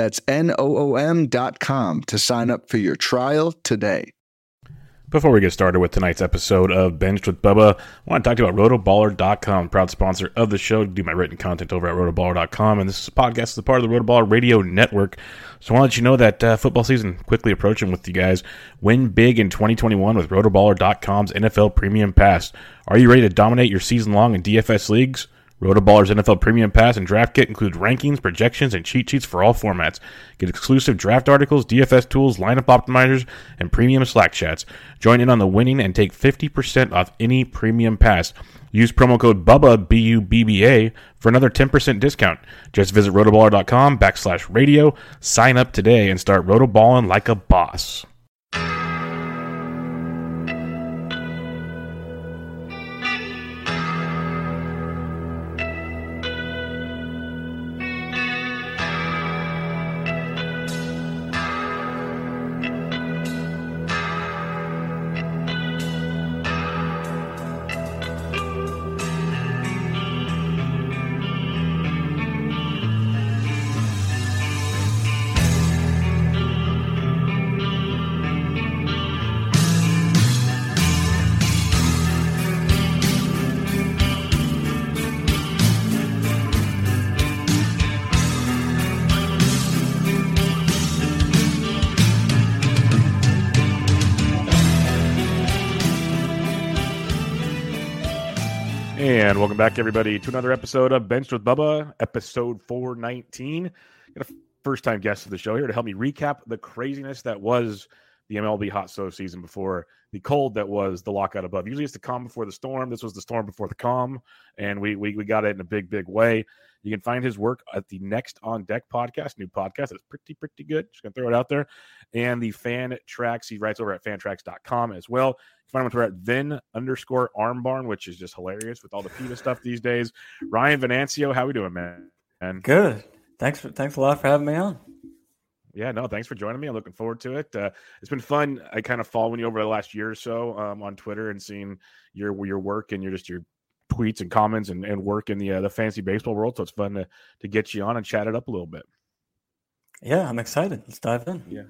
That's N O O M.com to sign up for your trial today. Before we get started with tonight's episode of Benched with Bubba, I want to talk to you about rotoballer.com, proud sponsor of the show. do my written content over at rotoballer.com, and this podcast is a part of the Rotoballer Radio Network. So I want to let you know that uh, football season quickly approaching with you guys. Win big in 2021 with rotoballer.com's NFL Premium Pass. Are you ready to dominate your season long in DFS leagues? Rotoballer's NFL Premium Pass and Draft Kit includes rankings, projections, and cheat sheets for all formats. Get exclusive draft articles, DFS tools, lineup optimizers, and premium Slack chats. Join in on the winning and take 50% off any premium pass. Use promo code BUBBA, B-U-B-B-A, for another 10% discount. Just visit rotoballer.com backslash radio, sign up today, and start rotoballing like a boss. Welcome back, everybody, to another episode of Benched with Bubba, episode 419. Got a first time guest of the show here to help me recap the craziness that was the MLB hot stove season before the cold that was the lockout above. Usually it's the calm before the storm. This was the storm before the calm, and we, we, we got it in a big, big way. You can find his work at the Next on Deck podcast, new podcast. It's pretty, pretty good. Just going to throw it out there. And the fan tracks, he writes over at fantrax.com as well. You find him over at ven underscore arm barn, which is just hilarious with all the PETA stuff these days. Ryan Venancio, how we doing, man? And good. Thanks for, thanks a lot for having me on. Yeah, no, thanks for joining me. I'm looking forward to it. Uh, it's been fun. I kind of following you over the last year or so um, on Twitter and seeing your your work and your just your tweets and comments and, and work in the uh, the fancy baseball world. So it's fun to to get you on and chat it up a little bit. Yeah, I'm excited. Let's dive in. Yeah.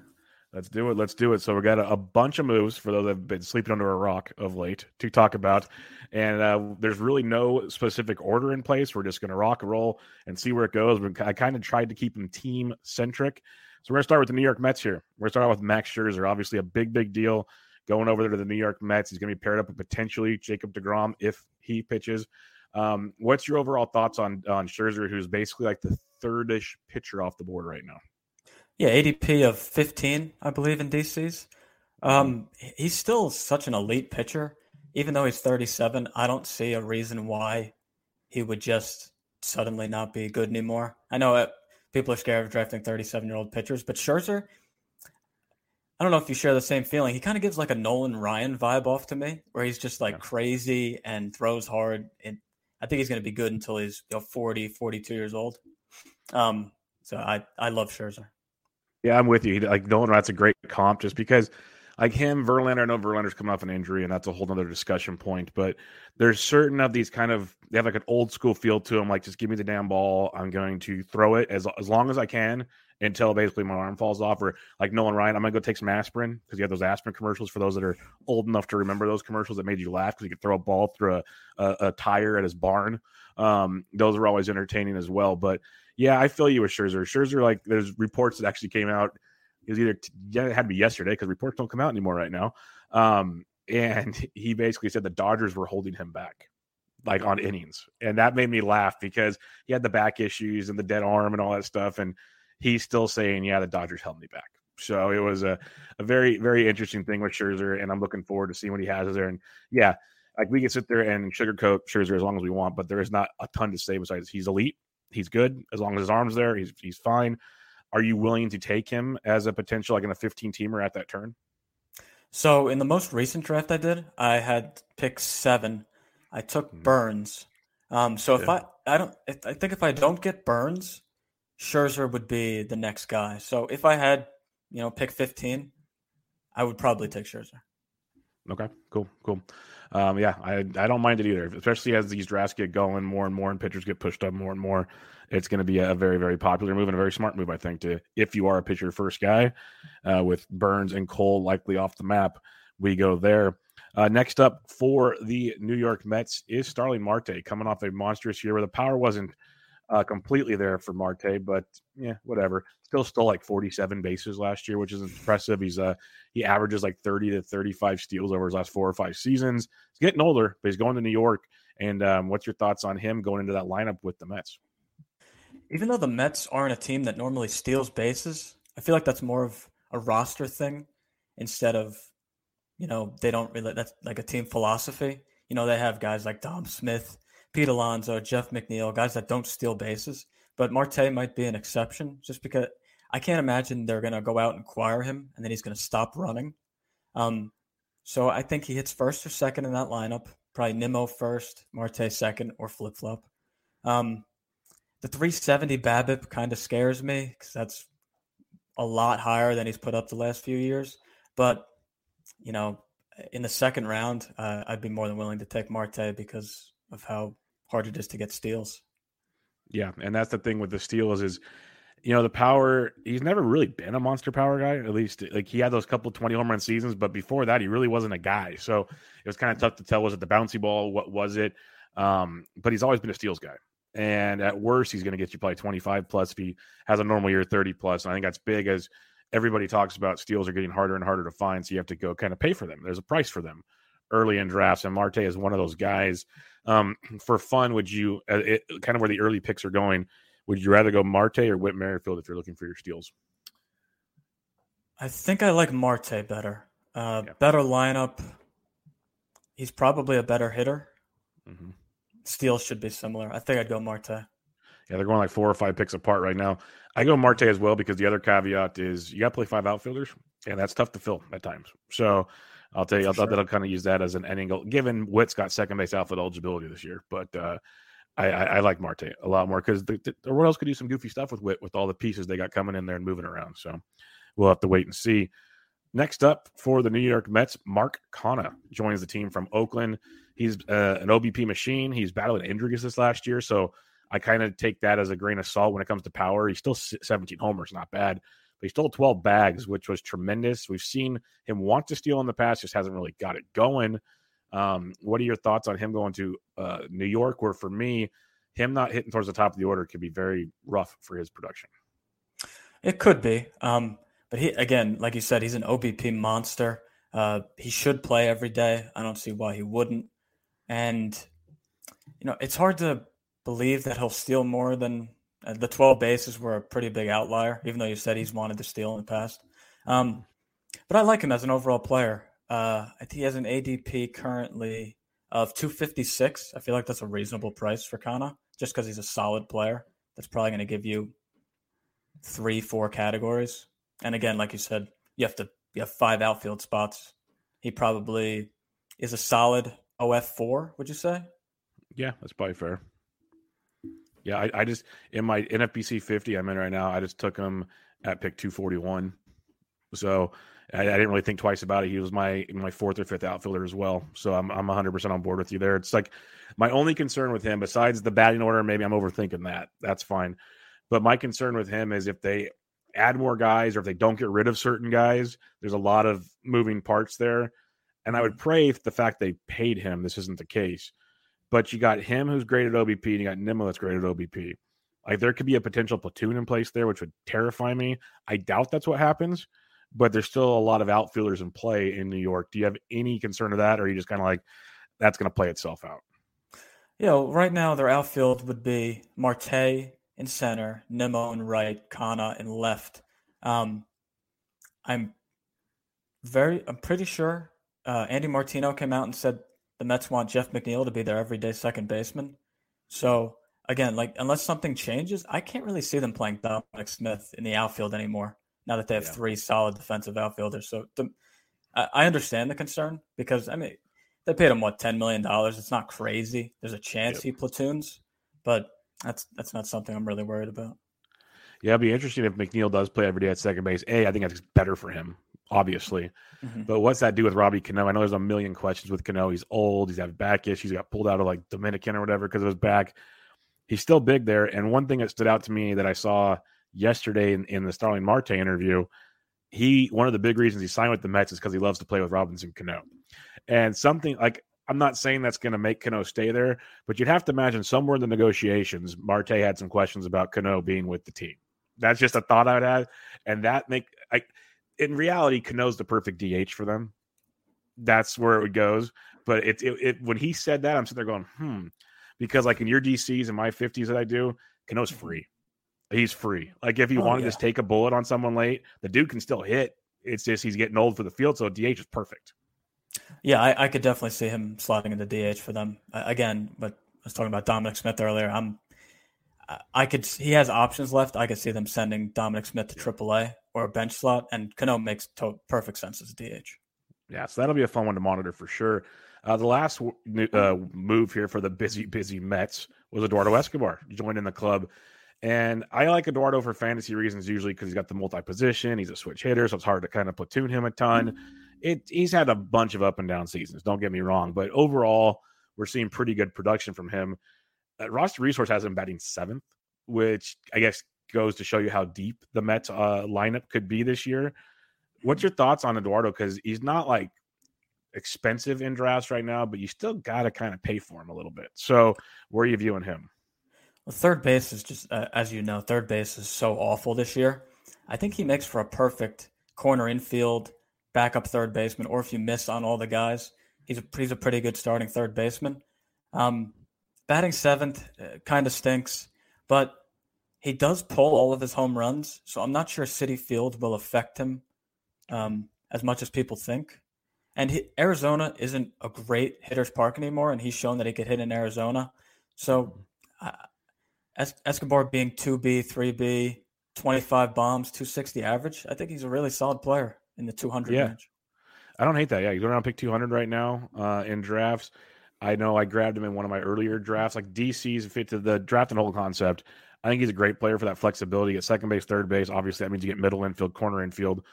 Let's do it. Let's do it. So we got a, a, bunch of moves for those that have been sleeping under a rock of late to talk about, and uh, there's really no specific order in place. We're just going to rock and roll and see where it goes. I kind of tried to keep them team centric, so we're going to start with the New York Mets here. We're going to start out with Max Scherzer, obviously a big, big deal going over there to the New York Mets. He's going to be paired up with potentially Jacob DeGrom if he pitches. Um, what's your overall thoughts on on Scherzer, who's basically like the thirdish pitcher off the board right now? Yeah, ADP of 15, I believe, in DCs. Um, he's still such an elite pitcher. Even though he's 37, I don't see a reason why he would just suddenly not be good anymore. I know it, people are scared of drafting 37 year old pitchers, but Scherzer, I don't know if you share the same feeling. He kind of gives like a Nolan Ryan vibe off to me, where he's just like yeah. crazy and throws hard. And I think he's going to be good until he's you know, 40, 42 years old. Um, so I, I love Scherzer. Yeah, I'm with you. Like Nolan Ryan's a great comp just because like him, Verlander, I know Verlander's coming off an injury, and that's a whole other discussion point. But there's certain of these kind of they have like an old school feel to them. Like, just give me the damn ball. I'm going to throw it as as long as I can until basically my arm falls off. Or like Nolan Ryan, I'm gonna go take some aspirin because you have those aspirin commercials for those that are old enough to remember those commercials that made you laugh because you could throw a ball through a, a, a tire at his barn. Um, those are always entertaining as well. But yeah, I feel you with Scherzer. Scherzer, like there's reports that actually came out it was either yeah, it had to be yesterday because reports don't come out anymore right now. Um, and he basically said the Dodgers were holding him back, like on innings, and that made me laugh because he had the back issues and the dead arm and all that stuff, and he's still saying, "Yeah, the Dodgers held me back." So it was a, a very very interesting thing with Scherzer, and I'm looking forward to seeing what he has there. And yeah, like we can sit there and sugarcoat Scherzer as long as we want, but there is not a ton to say besides he's elite, he's good as long as his arms there, he's he's fine. Are you willing to take him as a potential, like in a 15 teamer at that turn? So in the most recent draft I did, I had pick seven. I took hmm. Burnes. Um, so if I I don't I think if I don't get Burnes, Scherzer would be the next guy. So if I had you know pick 15, I would probably take Scherzer. Okay, cool, cool. Um, yeah, I I don't mind it either, especially as these drafts get going more and more, and pitchers get pushed up more and more. It's going to be a very very popular move and a very smart move, I think. To if you are a pitcher first guy, uh, with Burnes and Cole likely off the map, we go there. Uh, next up for the New York Mets is Starling Marte, coming off a monstrous year where the power wasn't uh, completely there for Marte, but yeah, whatever. Still stole like 47 bases last year, which is impressive. He's uh he averages like 30 to 35 steals over his last four or five seasons. He's getting older, but he's going to New York. And um, what's your thoughts on him going into that lineup with the Mets? Even though the Mets aren't a team that normally steals bases, I feel like that's more of a roster thing instead of, you know, they don't really that's like a team philosophy. You know, they have guys like Dom Smith Pete Alonso, Jeff McNeil, guys that don't steal bases. But Marte might be an exception just because I can't imagine they're going to go out and acquire him and then he's going to stop running. Um, so I think he hits first or second in that lineup. Probably Nimmo first, Marte second, or flip flop. Um, the 370 BABIP kind of scares me because that's a lot higher than he's put up the last few years. But you know, in the second round, uh, I'd be more than willing to take Marte because of how hard it is to get steals. Yeah, and that's the thing with the steals is, you know, the power. He's never really been a monster power guy. At least, like he had those couple twenty home run seasons, but before that, he really wasn't a guy. So it was kind of tough to tell. Was it the bouncy ball? What was it? Um, but he's always been a steals guy. And at worst, he's going to get you probably 25 plus if he has a normal year, 30 plus. And I think that's big as everybody talks about steals are getting harder and harder to find. So you have to go kind of pay for them. There's a price for them early in drafts, and Marte is one of those guys. Um, for fun, would you uh, it, kind of where the early picks are going? Would you rather go Marte or Whit Merrifield if you're looking for your steals? I think I like Marte better. Uh, yeah. Better lineup. He's probably a better hitter. Mm-hmm. Steals should be similar. I think I'd go Marte. Yeah, they're going like four or five picks apart right now. I go Marte as well because the other caveat is you got to play five outfielders, and that's tough to fill at times. So I'll tell you, I thought that I'll kind of use that as an ending goal, given Whit's got second base outfield eligibility this year. But uh, I, I, I, like Marte a lot more because the, the, Royals could do some goofy stuff with Whit with all the pieces they got coming in there and moving around. So we'll have to wait and see. Next up for the New York Mets, Mark Canha joins the team from Oakland. He's uh, an OBP machine. He's battled injuries this last year, so I kind of take that as a grain of salt when it comes to power. He's still 17 homers, not bad but he stole 12 bags, which was tremendous. We've seen him want to steal in the past, just hasn't really got it going. Um, what are your thoughts on him going to uh, New York? Where for me, him not hitting towards the top of the order could be very rough for his production. It could be, um, but he again, like you said, he's an OBP monster. Uh, he should play every day. I don't see why he wouldn't. And you know, it's hard to believe that he'll steal more than the 12 bases were a pretty big outlier, even though you said he's wanted to steal in the past. Um, but I like him as an overall player. Uh, he has an ADP currently of 256. I feel like that's a reasonable price for Canha just because he's a solid player. That's probably going to give you three, four categories. And again, like you said, you have to you have five outfield spots. He probably is a solid OF four. Would you say? Yeah, that's probably fair. Yeah, I, I, just in my NFBC 50 I'm in right now, I just took him at pick 241. So I, I, didn't really think twice about it. He was my my fourth or fifth outfielder as well. So I'm I'm 100 percent on board with you there. It's like my only concern with him, besides the batting order, maybe I'm overthinking that. That's fine. But my concern with him is if they add more guys or if they don't get rid of certain guys, there's a lot of moving parts there. And I would pray if the fact they paid him, this isn't the case but you got him who's great at OBP, and you got Nimmo that's great at OBP. Like there could be a potential platoon in place there, which would terrify me. I doubt that's what happens, but there's still a lot of outfielders in play in New York. Do you have any concern of that, or are you just kind of like that's going to play itself out? You know, right now their outfield would be Marte in center, Nimmo in right, Canha in left. Um, I'm very, I'm pretty sure uh, Andy Martino came out and said the Mets want Jeff McNeil to be their everyday second baseman. So again, like unless something changes, I can't really see them playing Dominic Smith in the outfield anymore. Now that they have yeah. three solid defensive outfielders, so the, I, I understand the concern because I mean they paid him what ten million dollars. It's not crazy. There's a chance yep. he platoons, but that's that's not something I'm really worried about. Yeah, it'd be interesting if McNeil does play every day at second base. A, I think that's better for him, obviously. Mm-hmm. But what's that do with Robbie Cano? I know there's a million questions with Cano. He's old. He's had back issues. He got pulled out of like Dominican or whatever because of his back. He's still big there. And one thing that stood out to me that I saw yesterday in, in the Starling Marte interview, he one of the big reasons he signed with the Mets is because he loves to play with Robinson Cano. And something like I'm not saying that's going to make Cano stay there, but you'd have to imagine somewhere in the negotiations, Marte had some questions about Cano being with the team. That's just a thought I'd had, and that make I. In reality, Cano's the perfect DH for them. That's where it goes. But it, it, it when he said that, I'm sitting there going, hmm, because like in your DCs and my 50s that I do, Cano's free. He's free. Like if he oh, wanted yeah. to just take a bullet on someone late, the dude can still hit. It's just he's getting old for the field, so DH is perfect. Yeah, I, I could definitely see him slotting into DH for them uh, again. But I was talking about Dominic Smith earlier. I'm, I could. He has options left. I could see them sending Dominic Smith to AAA or a bench slot, and Cano makes to- perfect sense as a DH. Yeah, so that'll be a fun one to monitor for sure. Uh, the last uh, move here for the busy, busy Mets was Eduardo Escobar joining the club. And I like Eduardo for fantasy reasons, usually because he's got the multi position. He's a switch hitter, so it's hard to kind of platoon him a ton it he's had a bunch of up and down seasons. Don't get me wrong, but overall, we're seeing pretty good production from him. Uh, roster resource has him batting seventh, which I guess goes to show you how deep the Mets uh, lineup could be this year. What's your thoughts on Eduardo? Because he's not like expensive in drafts right now, but you still got to kind of pay for him a little bit. So, where are you viewing him? Well, third base is just, uh, as you know, third base is so awful this year. I think he makes for a perfect corner infield backup third baseman, or if you miss on all the guys, he's a he's a pretty good starting third baseman. Um, batting seventh uh, kind of stinks, but he does pull all of his home runs, so I'm not sure Citi Field will affect him um, as much as people think. And he, Arizona isn't a great hitter's park anymore, and he's shown that he could hit in Arizona. So uh, Escobar being 2B, 3B, 25 bombs, 260 average, I think he's a really solid player in the 200 yeah. range. I don't hate that. Yeah, go around pick 200 right now uh, in drafts. I know I grabbed him in one of my earlier drafts. Like DC's fit to the draft and whole concept. I think he's a great player for that flexibility at second base, third base. Obviously, that means you get middle infield, corner infield.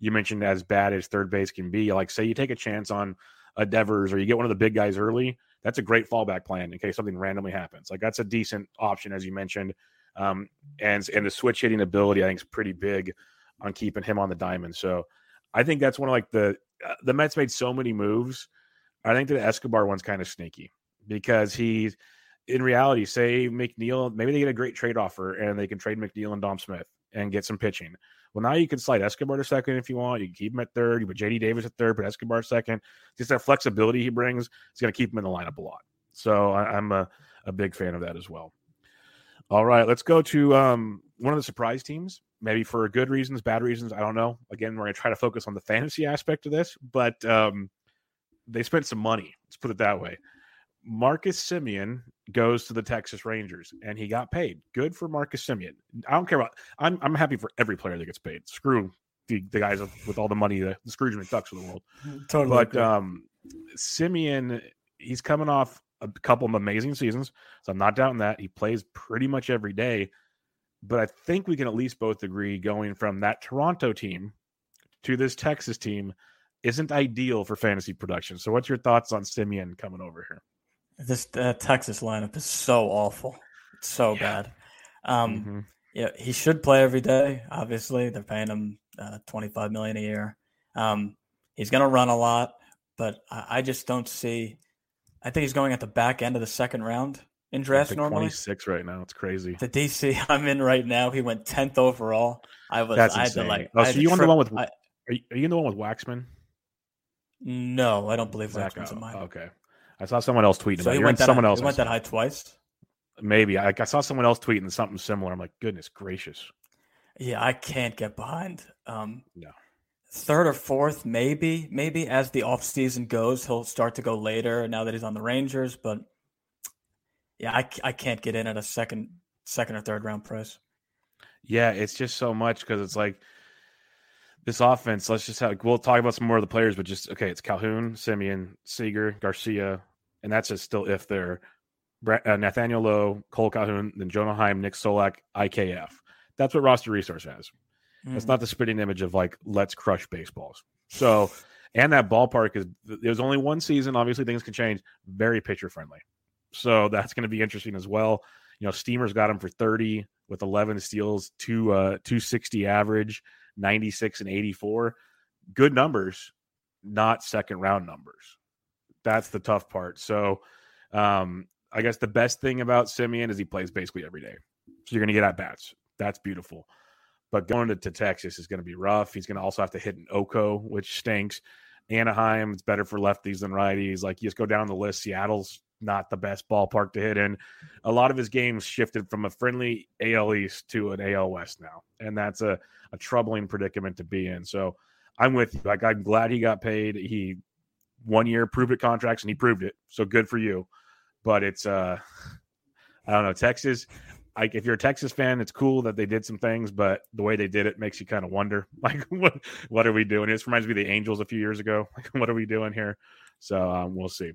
You mentioned as bad as third base can be. Like, say you take a chance on a Devers or you get one of the big guys early. That's a great fallback plan in case something randomly happens. Like that's a decent option, as you mentioned. Um, and and the switch hitting ability, I think, is pretty big on keeping him on the diamond. So I think that's one of like the uh, the Mets made so many moves. I think the Escobar one's kind of sneaky because he's in reality, say McNeil, maybe they get a great trade offer and they can trade McNeil and Dom Smith and get some pitching. Well, now you can slide Escobar to second if you want. You can keep him at third. You put JD Davis at third, but Escobar second. Just that flexibility he brings is going to keep him in the lineup a lot. So I, am a, a big fan of that as well. All right, let's go to um, one of the surprise teams maybe for good reasons, bad reasons. I don't know. Again, we're going to try to focus on the fantasy aspect of this, but um, they spent some money. Let's put it that way. Marcus Semien goes to the Texas Rangers and he got paid. Good for Marcus Semien. I don't care about. I'm I'm happy for every player that gets paid. Screw the, the guys with all the money, the, the Scrooge McDucks of the world. Totally. But agree. um, Semien, he's coming off a couple of amazing seasons, so I'm not doubting that he plays pretty much every day but I think we can at least both agree going from that Toronto team to this Texas team isn't ideal for fantasy production. So, what's your thoughts on Semien coming over here? This uh, Texas lineup is so awful. It's so yeah. bad. Um, mm-hmm. Yeah, he should play every day. Obviously, they're paying him uh, twenty five million a year. Um, he's going to run a lot, but I, I just don't see. I think he's going at the back end of the second round in draft normally. Twenty six right now. It's crazy. The DC I'm in right now, he went tenth overall. I was. That's I had insane. to like. Oh, so you on the one with? I, are, you, are you in the one with Waxman? No, I don't believe Waxman's in mine. Okay, I saw someone else tweeting. So about he went that, someone high, else. Went that high twice. Maybe I, I saw someone else tweeting something similar. I'm like, goodness gracious. Yeah, I can't get behind. Um, no. Third or fourth, maybe, maybe as the off season goes, he'll start to go later. Now that he's on the Rangers, but yeah, I, I can't get in at a second second or third round price. Yeah, it's just so much because it's like this offense. Let's just have we'll talk about some more of the players, but just okay, it's Calhoun, Semien, Seager, Garcia, and that's just still if they're uh, Nathaniel Lowe, Cole Calhoun, then Jonah Heim, Nick Solak, IKF. That's what roster resource has. Mm-hmm. It's not the spitting image of like let's crush baseballs. So, and that ballpark is there's only one season. Obviously, things can change. Very pitcher friendly. So that's going to be interesting as well. You know, Steamers got him for 30 with 11 steals, two uh 260 average, 96 and 84. Good numbers, not second round numbers. That's the tough part. So, um, I guess the best thing about Semien is he plays basically every day. So you're going to get at bats. That's beautiful. But going to, to Texas is going to be rough. He's going to also have to hit an Oko, which stinks. Anaheim, it's better for lefties than righties. Like you just go down the list. Seattle's not the best ballpark to hit in. A lot of his games shifted from a friendly AL East to an AL West now, and that's a, a troubling predicament to be in. So I'm with you. Like I'm glad he got paid. He one year proved it contracts, and he proved it. So good for you. But it's uh, I don't know Texas. Like if you're a Texas fan, it's cool that they did some things, but the way they did it makes you kind of wonder, like what what are we doing? This reminds me of the Angels a few years ago. Like what are we doing here? So um, we'll see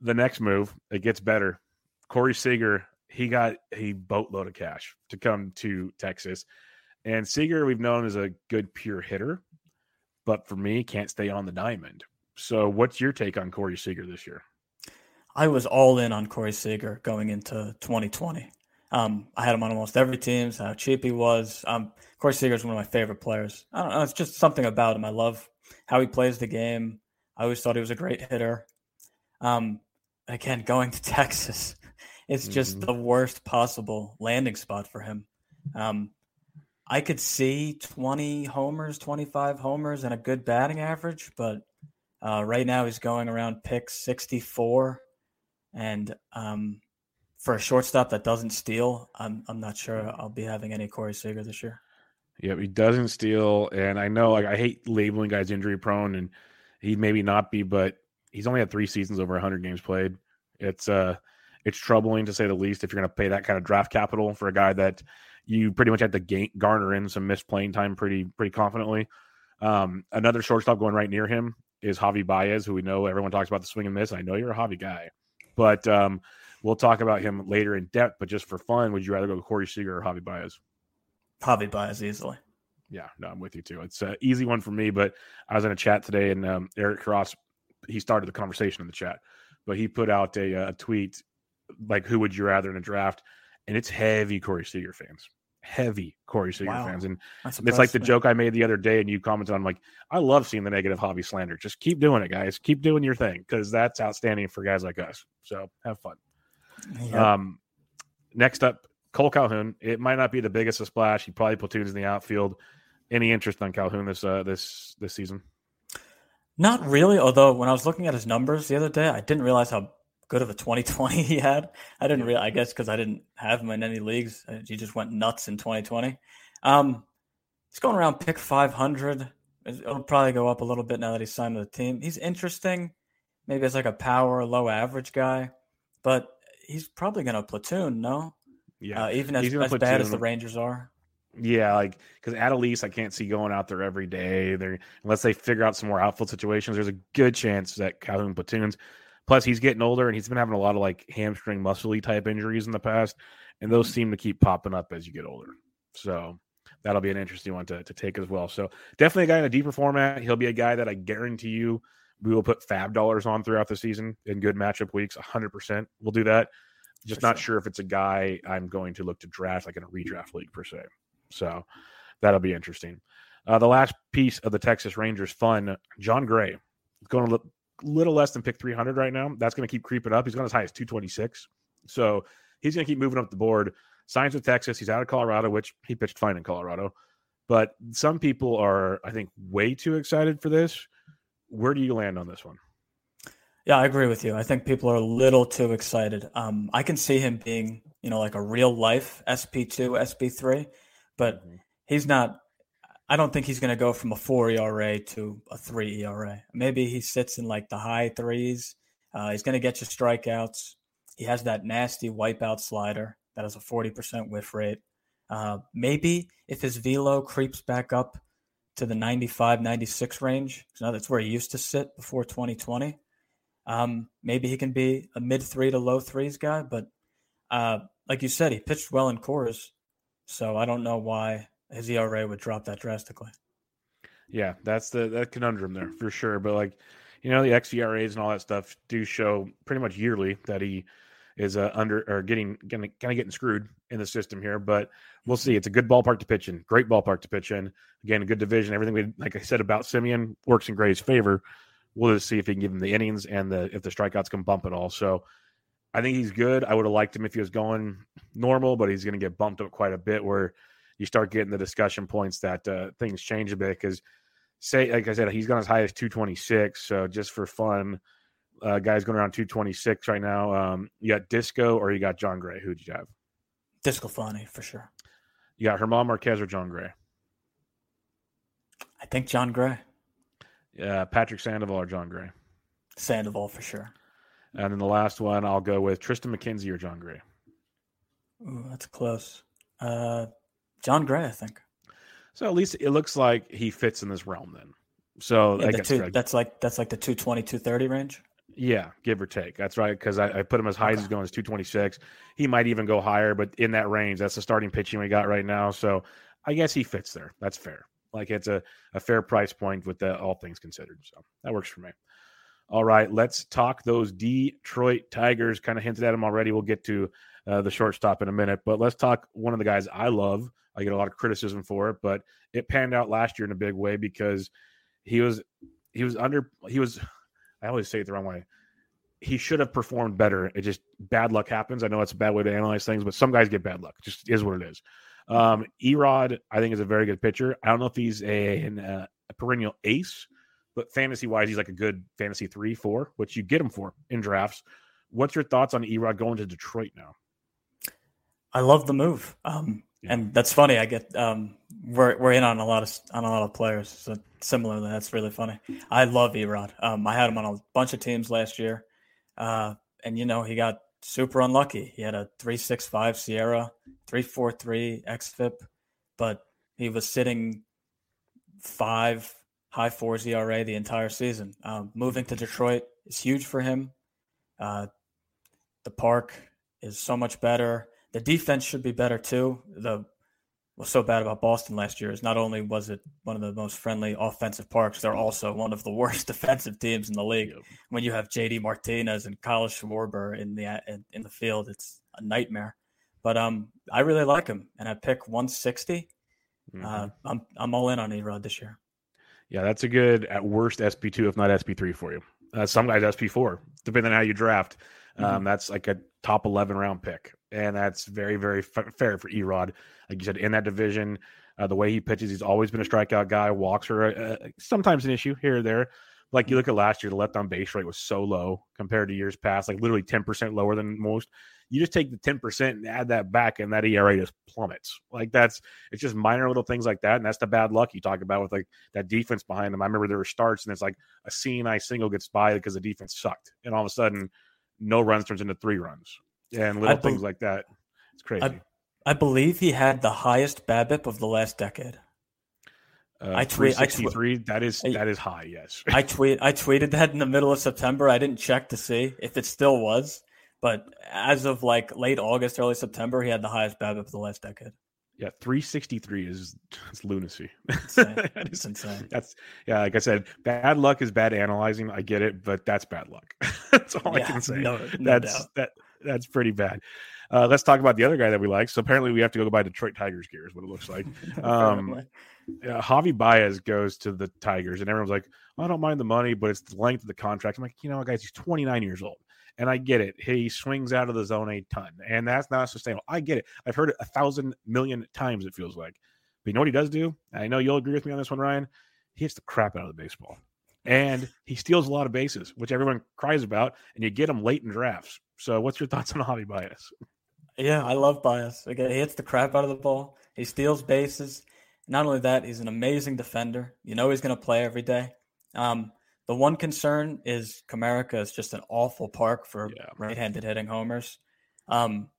the next move, it gets better. Corey Seager, he got a boatload of cash to come to Texas. And Seager, we've known as a good pure hitter, but for me, can't stay on the diamond. So, what's your take on Corey Seager this year? I was all in on Corey Seager going into 2020. Um, I had him on almost every team, how cheap he was. Um, Corey Seager is one of my favorite players. I don't know, it's just something about him. I love how he plays the game. I always thought he was a great hitter. Um, again, going to Texas, it's just mm-hmm. the worst possible landing spot for him. Um, I could see 20 homers, 25 homers, and a good batting average, but uh, right now he's going around pick 64. And um, for a shortstop that doesn't steal, I'm, I'm not sure I'll be having any Corey Seager this year. Yeah, he doesn't steal. And I know like, I hate labeling guys injury prone, and he maybe not be, but he's only had three seasons over 100 games played. It's uh, it's troubling to say the least if you're going to pay that kind of draft capital for a guy that you pretty much had to gain, garner in some missed playing time pretty pretty confidently. Um, another shortstop going right near him is Javy Baez, who we know everyone talks about the swing and miss. I know you're a Javy guy, but um, we'll talk about him later in depth. But just for fun, would you rather go Corey Seager or Javy Baez? Javy Baez easily. Yeah, no, I'm with you too. It's an easy one for me, but I was in a chat today and um, Eric Cross he started the conversation in the chat, but he put out a, a tweet like, "Who would you rather in a draft?" And it's heavy Corey Seager fans, heavy Corey Seager wow. fans, and it's like the joke I made the other day, and you commented on. like, I love seeing the negative Javy slander. Just keep doing it, guys. Keep doing your thing because that's outstanding for guys like us. So have fun. Yep. Um, next up, Cole Calhoun. It might not be the biggest of splash. He probably platoons in the outfield. Any interest on Calhoun this uh, this this season? Not really. Although when I was looking at his numbers the other day, I didn't realize how good of a 2020 he had. I didn't really. I guess because I didn't have him in any leagues, uh, he just went nuts in 2020. Um, he's going around pick 500. It'll probably go up a little bit now that he's signed with the team. He's interesting, maybe as like a power low average guy, but he's probably going to platoon. No, yeah, uh, even as, as bad as the Rangers are. Yeah, like because Adolis, I can't see going out there every day. There, unless they figure out some more outfield situations, there's a good chance that Calhoun platoons. Plus, he's getting older and he's been having a lot of like hamstring muscly type injuries in the past, and those seem to keep popping up as you get older. So that'll be an interesting one to, to take as well. So definitely a guy in a deeper format. He'll be a guy that I guarantee you we will put FAAB dollars on throughout the season in good matchup weeks. 100%. We'll do that. Just For not sure. sure if it's a guy I'm going to look to draft like in a redraft league per se. So that'll be interesting. Uh, the last piece of the Texas Rangers fun, Jon Gray, going a little less than pick 300 right now. That's going to keep creeping up. He's going as high as 226. So he's going to keep moving up the board. Signs with Texas. He's out of Colorado, which he pitched fine in Colorado. But some people are, I think, way too excited for this. Where do you land on this one? Yeah, I agree with you. I think people are a little too excited. Um, I can see him being, you know, like a real life SP2, SP3 but mm-hmm. he's not. I don't think he's going to go from a four ERA to a three ERA. Maybe he sits in like the high threes. Uh, he's going to get you strikeouts. he has that nasty wipeout slider that has a 40% whiff rate. Uh, maybe if his velo creeps back up to the 95, 96 range, now that's where he used to sit before 2020. Um, maybe he can be a mid three to low threes guy, but uh, like you said, he pitched well in Coors, so I don't know why his ERA would drop that drastically. Yeah, that's the that conundrum there for sure. But like, you know, the xERAs and all that stuff do show pretty much yearly that he is uh, under or getting kind of getting screwed in the system here. But we'll see. It's a good ballpark to pitch in. Great ballpark to pitch in. Again, a good division. Everything we like I said about Semien works in Gray's favor. We'll just see if he can give him the innings and the if the strikeouts can bump at all. So I think he's good. I would have liked him if he was going normal, but he's going to get bumped up quite a bit where you start getting the discussion points that uh, things change a bit because say like I said, he's gone as high as 226. So just for fun, uh, guys going around 226 right now. Um, you got Disco or you got Jon Gray. Who did you have? DeSclafani for sure. You got German Marquez or Jon Gray? I think Jon Gray. Yeah, Patrick Sandoval or Jon Gray? Sandoval for sure. And then the last one, I'll go with Triston McKenzie or Jon Gray. Ooh, that's close. Uh, Jon Gray, I think. So at least it looks like he fits in this realm then. So yeah, two, that's like that's like the 220, 230 range. Yeah, give or take. That's right. Because I, I, put him as high okay. as he's going as 226. He might even go higher, but in that range, that's the starting pitching we got right now. So I guess he fits there. That's fair. Like it's a, a fair price point with the, all things considered. So that works for me. All right, let's talk those Detroit Tigers. Kind of hinted at them already. We'll get to uh, the shortstop in a minute, but let's talk one of the guys I love. I get a lot of criticism for it, but it panned out last year in a big way because he was he was under he was I always say it the wrong way. He should have performed better. It just bad luck happens. I know it's a bad way to analyze things, but some guys get bad luck. It just is what it is. Um, Erod, I think, is a very good pitcher. I don't know if he's a, an, uh, a perennial ace, but fantasy wise, he's like a good fantasy three, four, which you get him for in drafts. What's your thoughts on Erod going to Detroit now? I love the move. Um, yeah. And that's funny. I get um, we're we're in on a lot of on a lot of players. So similarly, that's really funny. I love Erod. Um, I had him on a bunch of teams last year, uh, and you know he got super unlucky. He had a three six five SIERA, three four three xFIP, but he was sitting five high fours ERA the entire season. Um, moving to Detroit is huge for him. Uh, the park is so much better. The defense should be better too. The what's so bad about Boston last year is not only was it one of the most friendly offensive parks, they're also one of the worst defensive teams in the league. Yep. When you have JD Martinez and Kyle Schwarber in the in the field, it's a nightmare. But um, I really like him, and I pick 160. Mm-hmm. Uh, I'm I'm all in on Erod this year. Yeah, that's a good at worst SP two, if not SP three for you. Uh, some guys SP four, depending on how you draft. Um, mm-hmm. That's like a top eleven round pick and that's very very f- fair for Erod. Like you said, in that division, uh, the way he pitches, he's always been a strikeout guy. Walks are uh, sometimes an issue here or there. Like you look at last year, the left on base rate was so low compared to years past, like literally ten percent lower than most. You just take the ten percent and add that back, and that ERA just plummets. Like that's it's just minor little things like that, and that's the bad luck you talk about with like that defense behind them. I remember there were starts, and it's like a seeing-eye single gets by because the defense sucked, and all of a sudden, no runs turns into three runs and little be- things like that. It's crazy. I, I, believe he had the highest BABIP of the last decade. Uh, I tweet. I tweet. That is that is high. Yes. I tweet. I tweeted that in the middle of September. I didn't check to see if it still was, but as of like late August, early September, he had the highest BABIP of the last decade. Yeah, 363 is it's lunacy. Insane. that is insane. That's yeah, like I said, bad luck is bad analyzing. I get it, but that's bad luck. that's all yeah, I can say. No, no that's doubt. that that's pretty bad. Uh, let's talk about the other guy that we like. So apparently, we have to go buy Detroit Tigers gear, is what it looks like. Um, Javy Baez goes to the Tigers, and everyone's like, "I don't mind the money, but it's the length of the contract." I'm like, you know, guys, he's 29 years old, and I get it. He swings out of the zone a ton, and that's not sustainable. I get it. I've heard it a thousand million times. It feels like, but you know what he does do? I know you'll agree with me on this one, Ryan. He hits the crap out of the baseball and he steals a lot of bases, which everyone cries about, and you get him late in drafts. So, what's your thoughts on Javy Baez? Yeah, I love Baez. Again, he hits the crap out of the ball. He steals bases. Not only that, he's an amazing defender. You know he's going to play every day. Um, The one concern is Comerica is just an awful park for Yeah. right-handed hitting homers. Um,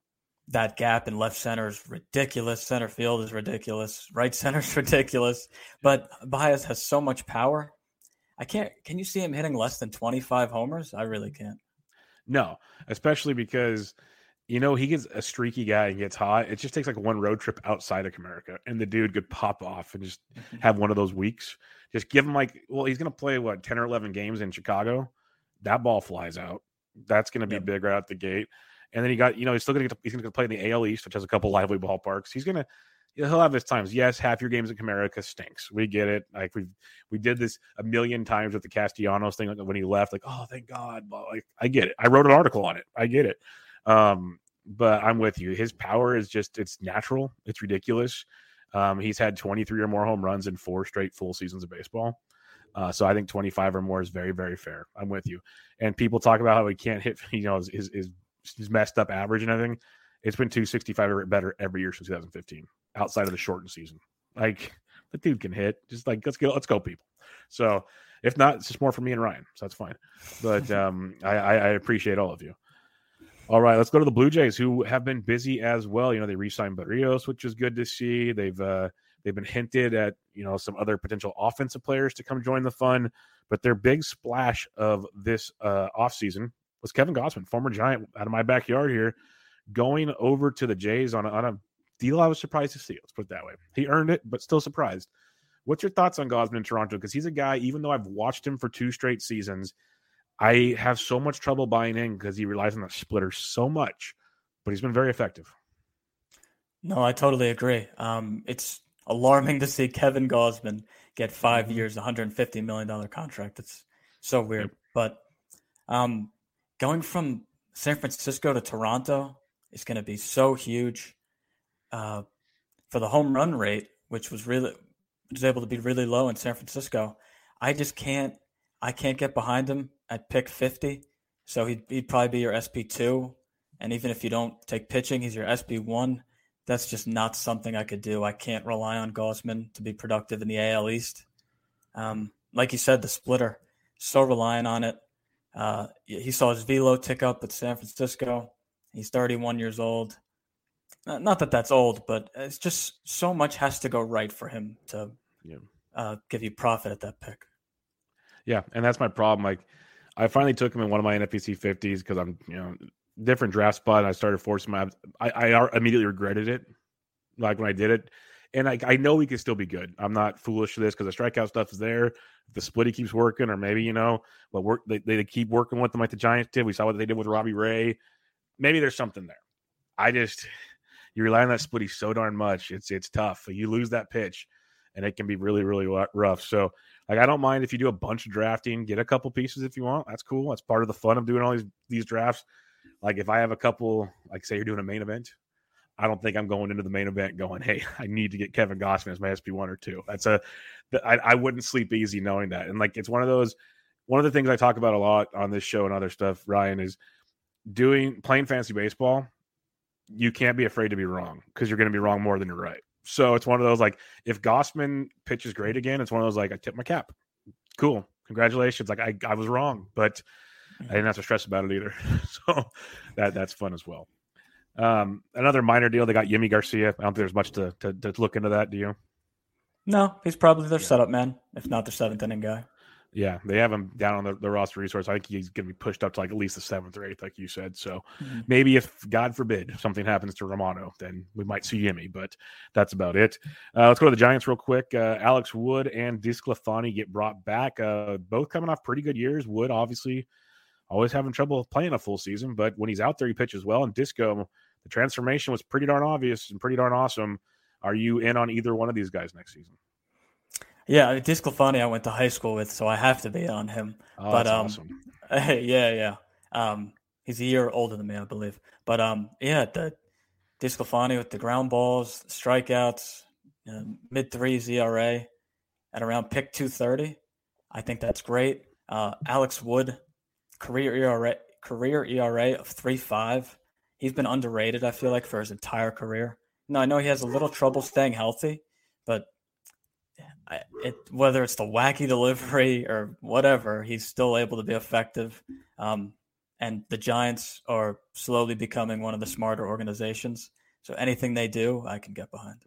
that gap in left center is ridiculous. Center field is ridiculous. Right center is ridiculous. But Baez has so much power. I can't. Can you see him hitting less than 25 homers? I really can't. No, especially because you know he gets a streaky guy and gets hot. It just takes like one road trip outside of Comerica, and the dude could pop off and just have one of those weeks. Just give him like, well, he's going to play what ten or eleven games in Chicago. That ball flies out. That's going to be Yep. big right out the gate. And then he got, you know, he's still going to he's going to play in the AL East, which has a couple lively ballparks. He's going to he'll have his times. Yes, half your games in Comerica stinks. We get it. Like we we did this a million times with the Castellanos thing. Like when he left, like oh thank God. Like I get it. I wrote an article on it. I get it. Um, but I'm with you. His power is just it's natural. It's ridiculous. Um, he's had 23 or more home runs in four straight full seasons of baseball. Uh, so I think 25 or more is very, very fair. I'm with you. And people talk about how he can't hit, you know, his, his, his messed up average and everything. It's been 265 or better every year since 2015, outside of the shortened season. Like the dude can hit. Just like let's go, let's go, people. So if not, it's just more for me and Ryan. So that's fine. But um, I, I, I appreciate all of you. All right, let's go to the Blue Jays, who have been busy as well. You know, they re-signed Berrios, which is good to see. They've uh, they've been hinted at, you know, some other potential offensive players to come join the fun. But their big splash of this uh, offseason was Kevin Gausman, former Giant, out of my backyard here, going over to the Jays on a, on a deal I was surprised to see. Let's put it that way. He earned it, but still surprised. What's your thoughts on Gausman in Toronto? Because he's a guy, even though I've watched him for two straight seasons, I have so much trouble buying in because he relies on the splitter so much, but he's been very effective. No, I totally agree. Um, it's alarming to see Kevin Gausman get 5 Mhm. years, $150 million contract. It's so weird. Yep. But um, going from San Francisco to Toronto is going to be so huge uh, for the home run rate, which was really was able to be really low in San Francisco. I just can't. I can't get behind him at pick 50. So he'd, he'd probably be your SP2. And even if you don't take pitching, he's your SP1 that's just not something I could do. I can't rely on Gausman to be productive in the AL East. Um, like you said, the splitter, so reliant on it. Uh, he saw his velo tick up at San Francisco. He's 31 years old. Uh, Not that that's old, but it's just so much has to go right for him to Yeah. uh, give you profit at that pick. Yeah, and that's my problem. Like, I finally took him in one of my NFBC 50s because I'm, you know, different draft spot. And I started forcing my. I, I immediately regretted it, like when I did it. And I, I know he can still be good. I'm not foolish to this because the strikeout stuff is there. The splitty keeps working, or maybe you know, but work they, they keep working with them like the Giants did. We saw what they did with Robbie Ray. Maybe there's something there. I just you rely on that splitty so darn much. It's it's tough. You lose that pitch, and it can be really really rough. So like I don't mind if you do a bunch of drafting, get a couple pieces if you want. That's cool. That's part of the fun of doing all these these drafts. Like if I have a couple, like say you're doing a main event, I don't think I'm going into the main event going, "Hey, I need to get Kevin Gausman as my SP one or two. That's a, I, I wouldn't sleep easy knowing that. And like it's one of those, one of the things I talk about a lot on this show and other stuff. Ryan is doing playing fantasy baseball. You can't be afraid to be wrong because you're going to be wrong more than you're right. So it's one of those like if Gausman pitches great again, it's one of those like I tip my cap. Cool, congratulations. Like I, I was wrong, but I didn't have to stress about it either. so that that's fun as well. Um, another minor deal. They got Yimi Garcia. I don't think there's much to, to to look into that. Do you? No, he's probably their setup man, if not their seventh inning guy. Yeah, they have him down on the, the roster resource. I think he's going to be pushed up to like at least the seventh or eighth, like you said. So Mhm. maybe if God forbid something happens to Romano, then we might see Yimi, but that's about it. Uh, let's go to the Giants real quick. Uh, Alex Wood and DeSclafani get brought back. Uh, both coming off pretty good years. Wood obviously always having trouble playing a full season, but when he's out there, he pitches well. And Disco, the transformation was pretty darn obvious and pretty darn awesome. Are you in on either one of these guys next season? Yeah, DeSclafani I went to high school with, so I have to be on him. Oh, But, that's um, awesome. yeah, yeah. Um, he's a year older than me, I believe. But um, yeah, the DeSclafani with the ground balls, strikeouts, uh, mid threes ERA at around pick two thirty. I think that's great. Uh, Alex Wood, career ERA, career ERA of three five. He's been underrated. I feel like for his entire career. No, I know he has a little trouble staying healthy, but it, whether it's the wacky delivery or whatever, he's still able to be effective. Um, and the Giants are slowly becoming one of the smarter organizations. So anything they do, I can get behind.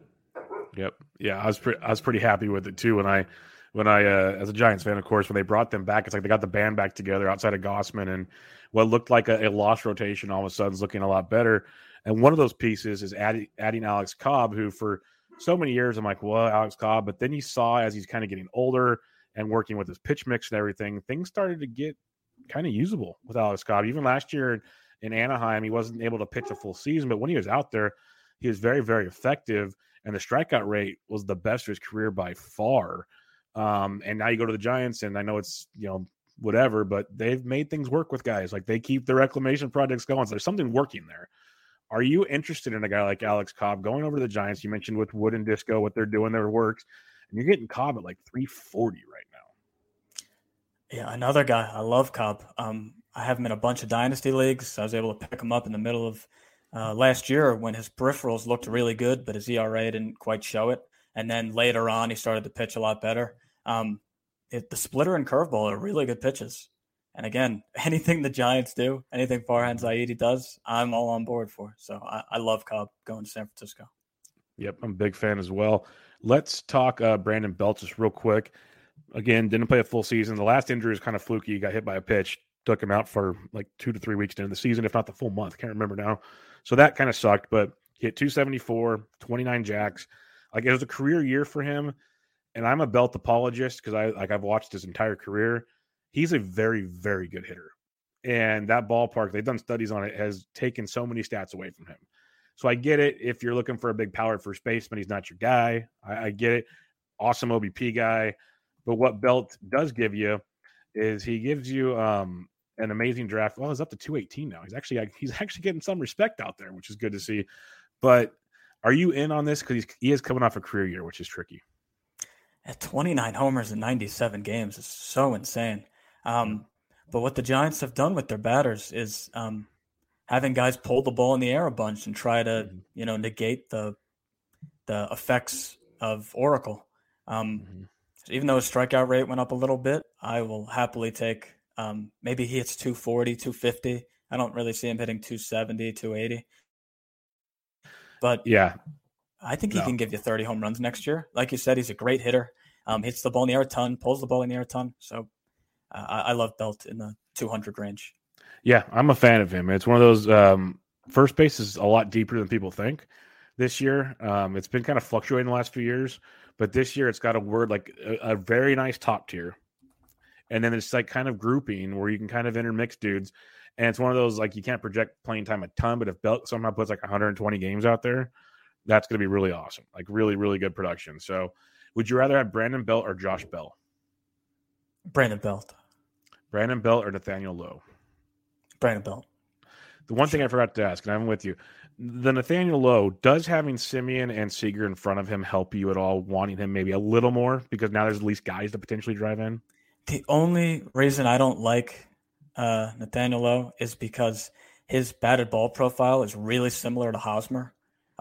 Yep. Yeah, I was pretty I was pretty happy with it too when I when I uh, as a Giants fan, of course, when they brought them back, it's like they got the band back together outside of Gausman, and what looked like a, a lost rotation all of a sudden is looking a lot better. And one of those pieces is adding adding Alex Cobb, who for so many years I'm like, well, Alex Cobb, but then you saw as he's kind of getting older and working with his pitch mix and everything, things started to get kind of usable with Alex Cobb. Even last year in Anaheim, he wasn't able to pitch a full season, but when he was out there, he was very, very effective, and the strikeout rate was the best of his career by far. Um, and now you go to the Giants, and I know it's you know whatever, but they've made things work with guys. Like they keep the reclamation projects going. So there's something working there. Are you interested in a guy like Alex Cobb going over to the Giants? You mentioned with Wood and Disco what they're doing, their works, and you're getting Cobb at like 340 right now. Yeah, another guy. I love Cobb. Um, I have him in a bunch of dynasty leagues. I was able to pick him up in the middle of uh, last year when his peripherals looked really good, but his ERA didn't quite show it. And then later on, he started to pitch a lot better. Um, it, the splitter and curveball are really good pitches. And again, anything the Giants do, anything Farhan Zaidi does, I'm all on board for. So I, I, love Cobb going to San Francisco. Yep, I'm a big fan as well. Let's talk uh, Brandon Belt just real quick. Again, didn't play a full season. The last injury is kind of fluky. He got hit by a pitch, took him out for like two to three weeks into the season, if not the full month. Can't remember now. So that kind of sucked, but he hit 274, 29 jacks. Like it was a career year for him. And I'm a Belt apologist because I like I've watched his entire career he's a very, very good hitter. And that ballpark, they've done studies on it, has taken so many stats away from him. So I get it. If you're looking for a big power first baseman, he's not your guy. I, I get it. Awesome OBP guy. But what Belt does give you is he gives you um, an amazing draft. Well, he's up to 218 now. He's actually he's actually getting some respect out there, which is good to see. But are you in on this? Because he is coming off a career year, which is tricky. At 29 homers in 97 games is so insane. Um, but what the Giants have done with their batters is um, having guys pull the ball in the air a bunch and try to, mm-hmm. you know, negate the the effects of Oracle. Um, mm-hmm. Even though his strikeout rate went up a little bit, I will happily take. Um, maybe he hits 240, 250. I don't really see him hitting 270, 280. But yeah, I think he no. can give you 30 home runs next year. Like you said, he's a great hitter. Um, hits the ball in the air a ton, pulls the ball in the air a ton. So I, I love Belt in the 200 range. Yeah, I'm a fan of him. It's one of those um, first base is a lot deeper than people think. This year, um, it's been kind of fluctuating the last few years, but this year it's got a word like a, a very nice top tier, and then it's like kind of grouping where you can kind of intermix dudes. And it's one of those like you can't project playing time a ton, but if Belt somehow puts like 120 games out there, that's going to be really awesome. Like really, really good production. So, would you rather have Brandon Belt or Josh Bell? Brandon Belt. Brandon Belt or Nathaniel Lowe? Brandon Belt. The one thing I forgot to ask, and I'm with you, the Nathaniel Lowe, does having Semien and Seager in front of him help you at all, wanting him maybe a little more because now there's at least guys to potentially drive in? The only reason I don't like uh, Nathaniel Lowe is because his batted ball profile is really similar to Hosmer.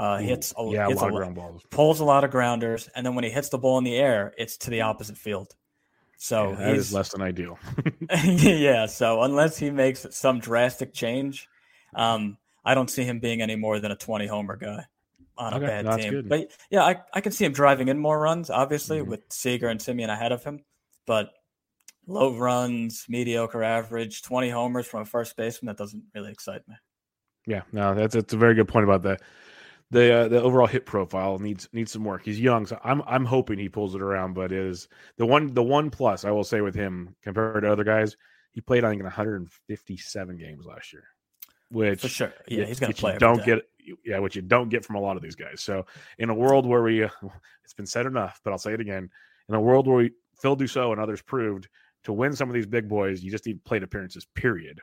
Uh, hits a, yeah, hits a lot of ground balls, pulls a lot of grounders, and then when he hits the ball in the air, it's to the opposite field. So yeah, that is less than ideal. yeah. So unless he makes some drastic change, um, I don't see him being any more than a 20 homer guy on okay, a bad team. Good. But yeah, I, I can see him driving in more runs, obviously, mm-hmm. with Seager and Semien ahead of him. But low runs, mediocre average, 20 homers from a first baseman, that doesn't really excite me. Yeah, no, that's, that's a very good point about that the uh, the overall hit profile needs needs some work. He's young, so I'm I'm hoping he pulls it around. But is the one the one plus I will say with him compared to other guys, he played I think in 157 games last year, which for sure, yeah, he's gonna play. don't get yeah, which you don't get from a lot of these guys. So in a world where we, it's been said enough, but I'll say it again. In a world where we, Phil Dussault and others proved to win some of these big boys, you just need plate appearances. Period.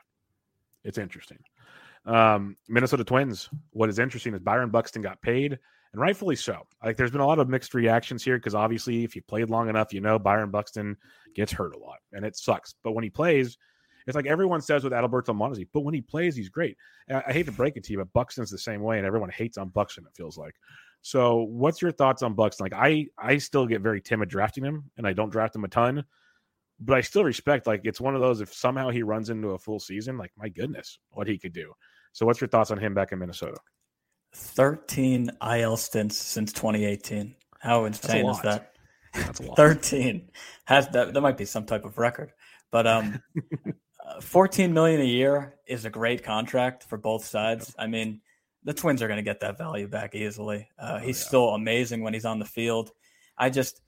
It's interesting. Um, Minnesota Twins. What is interesting is Byron Buxton got paid, and rightfully so. Like, there's been a lot of mixed reactions here because obviously, if you played long enough, you know Byron Buxton gets hurt a lot, and it sucks. But when he plays, it's like everyone says with Adalberto Mondesi, but when he plays, he's great. I, I hate to break it to you, but Buxton's the same way, and everyone hates on Buxton. It feels like, So, what's your thoughts on Buxton? Like, I I still get very timid drafting him, and I don't draft him a ton, but I still respect. Like, it's one of those. If somehow he runs into a full season, like my goodness, what he could do. So, what's your thoughts on him back in Minnesota? Thirteen IL stints since 2018. How insane is that? That's a lot. 13 has that. That might be some type of record, but um, uh, 14 million a year is a great contract for both sides. I mean the Twins are going to get that value back easily. Uh, oh, he's yeah. still amazing when he's on the field. I just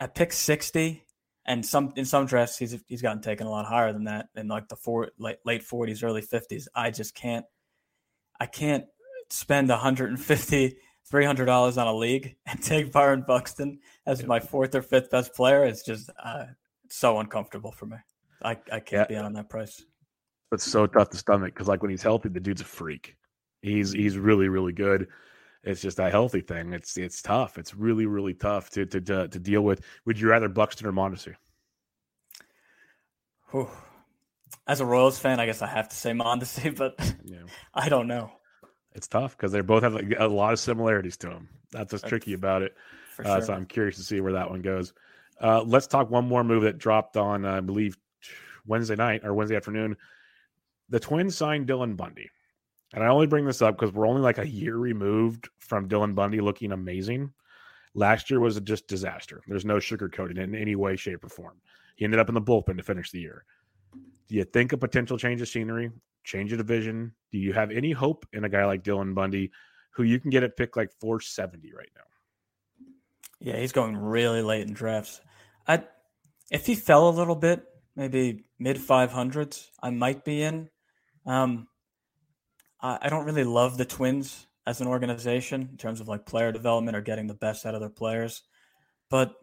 at pick sixty, and some in some drafts he's he's gotten taken a lot higher than that in like the four late late forties, early fifties. I just can't. I can't spend 150 300 dollars on a league and take Byron Buxton as my fourth or fifth best player. It's just uh, so uncomfortable for me. I, I can't yeah. be on that price. It's so tough to stomach because like when he's healthy, the dude's a freak. He's he's really really good. It's just a healthy thing. It's it's tough. It's really really tough to to to, to deal with. Would you rather Buxton or Mondesi? As a Royals fan, I guess I have to say Mondesi, but yeah. I don't know. It's tough because they both have like a lot of similarities to them. That's what's tricky about it. Uh, sure. so I'm curious to see where that one goes. Uh, let's talk one more move that dropped on, I believe, Wednesday night or Wednesday afternoon. The Twins signed Dylan Bundy. And I only bring this up because we're only like a year removed from Dylan Bundy looking amazing. Last year was just disaster. There's no sugarcoating it in any way, shape, or form. He ended up in the bullpen to finish the year. Do you think a potential change of scenery, change of division? Do you have any hope in a guy like Dylan Bundy, who you can get at pick like 470 right now? Yeah, he's going really late in drafts. I, if he fell a little bit, maybe mid 500s, I might be in. Um, I don't really love the Twins as an organization in terms of like player development or getting the best out of their players, but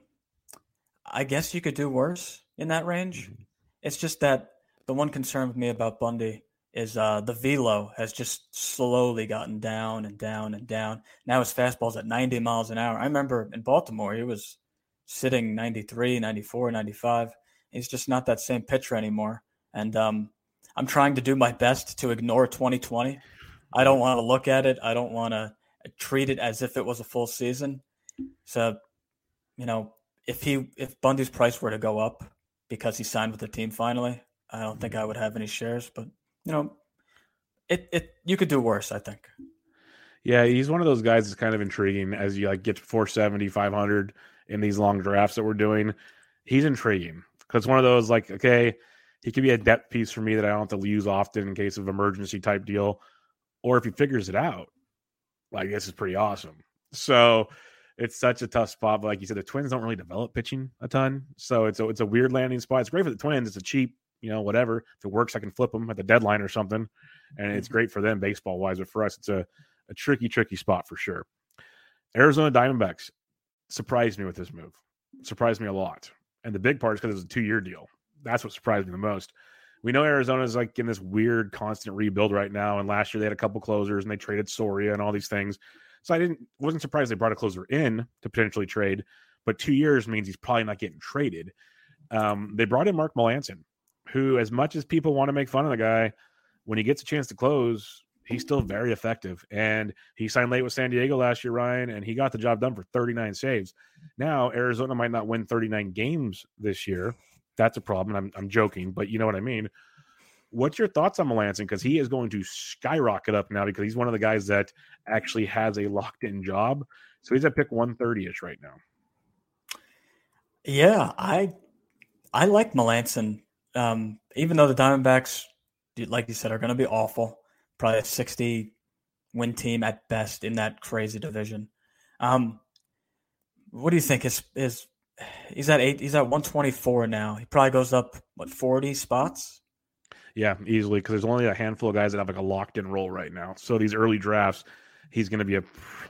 I guess you could do worse in that range. Mm-hmm. It's just that the one concern with me about Bundy is uh, the velo has just slowly gotten down and down and down. Now his fastball's at 90 miles an hour. I remember in Baltimore, he was sitting 93, 94, 95. He's just not that same pitcher anymore. And um, I'm trying to do my best to ignore 2020. I don't want to look at it. I don't want to treat it as if it was a full season. So, you know, if he if Bundy's price were to go up because he signed with the team finally, I don't think I would have any shares. But you know, it it you could do worse. I think. Yeah, he's one of those guys that's kind of intriguing as you like get to 470, 500 in these long drafts that we're doing. He's intriguing because one of those like okay he could be a depth piece for me that I don't have to use often in case of emergency type deal. Or if he figures it out, like this is pretty awesome. So it's such a tough spot. But like you said, the Twins don't really develop pitching a ton, so it's a it's a weird landing spot. It's great for the Twins. It's a cheap, you know, whatever. If it works, I can flip them at the deadline or something, and it's mm-hmm. great for them baseball wise. But for us, it's a a tricky, tricky spot for sure. Arizona Diamondbacks surprised me with this move. Surprised me a lot, and the big part is because it was a two year deal that's what surprised me the most. We know Arizona's like in this weird constant rebuild right now. And last year they had a couple closers and they traded Soria and all these things. So I didn't wasn't surprised they brought a closer in to potentially trade, but two years means he's probably not getting traded. Um, they brought in Mark Melancon, who, as much as people want to make fun of the guy, when he gets a chance to close, he's still very effective. And he signed late with San Diego last year, Ryan, and he got the job done for 39 saves. Now Arizona might not win 39 games this year, that's a problem. I'm, I'm joking, but you know what I mean. What's your thoughts on Melancon? Because he is going to skyrocket up now because he's one of the guys that actually has a locked in job. So he's at pick 130 ish right now. Yeah, I I like Melancon. Um, even though the Diamondbacks, like you said, are going to be awful, probably a 60 win team at best in that crazy division. Um, what do you think? His his he's at eight. He's at one twenty four now. He probably goes up what forty spots. Yeah, easily because there's only a handful of guys that have like a locked in role right now. So these early drafts, he's going to be a,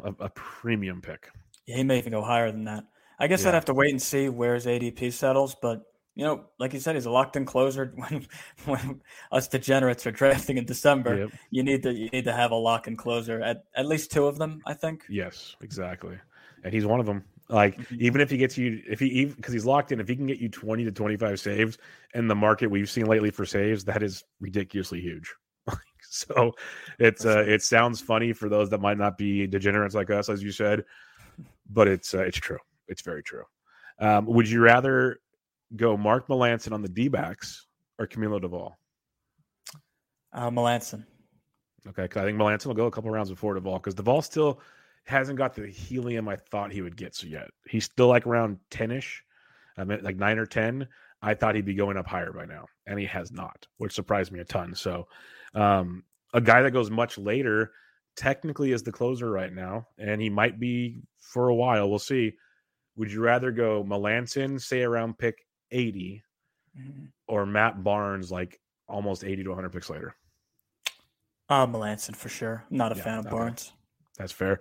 a, a premium pick. Yeah, he may even go higher than that. I guess yeah. I'd have to wait and see where his ADP settles, but you know, like you said, he's a locked in closer. When when us degenerates are drafting in December, yep. you need to you need to have a lock in closer at at least two of them. I think. Yes, exactly, and he's one of them. Like mm-hmm. even if he gets you, if he even because he's locked in, if he can get you twenty to twenty five saves in the market we've seen lately for saves, that is ridiculously huge. so it's uh, it sounds funny for those that might not be degenerates like us, as you said, but it's uh, it's true. It's very true. Um, would you rather go Mark Melancon on the D backs or Camilo Doval? Uh, Melancon. Okay, I think Melancon will go a couple rounds before Doval because Doval still hasn't got the helium I thought he would get so yet. He's still like around 10 ish, I mean, like nine or 10. I thought he'd be going up higher by now, and he has not, which surprised me a ton. So, um, a guy that goes much later technically is the closer right now, and he might be for a while. We'll see. Would you rather go Melancon, say around pick 80, mm-hmm. or Matt Barnes, like almost 80 to 100 picks later? Uh, Melancon for sure. I'm not a yeah, fan of okay. Barnes. That's fair.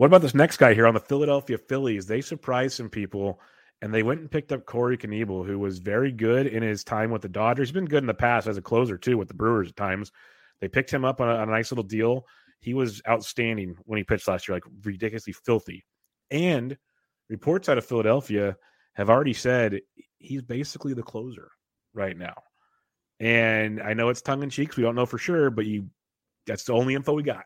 What about this next guy here on the Philadelphia Phillies? They surprised some people and they went and picked up Corey Knebel, who was very good in his time with the Dodgers. He's been good in the past as a closer too with the Brewers at times. They picked him up on a, on a nice little deal. He was outstanding when he pitched last year, like ridiculously filthy. And reports out of Philadelphia have already said he's basically the closer right now. And I know it's tongue in cheek. We don't know for sure, but you that's the only info we got.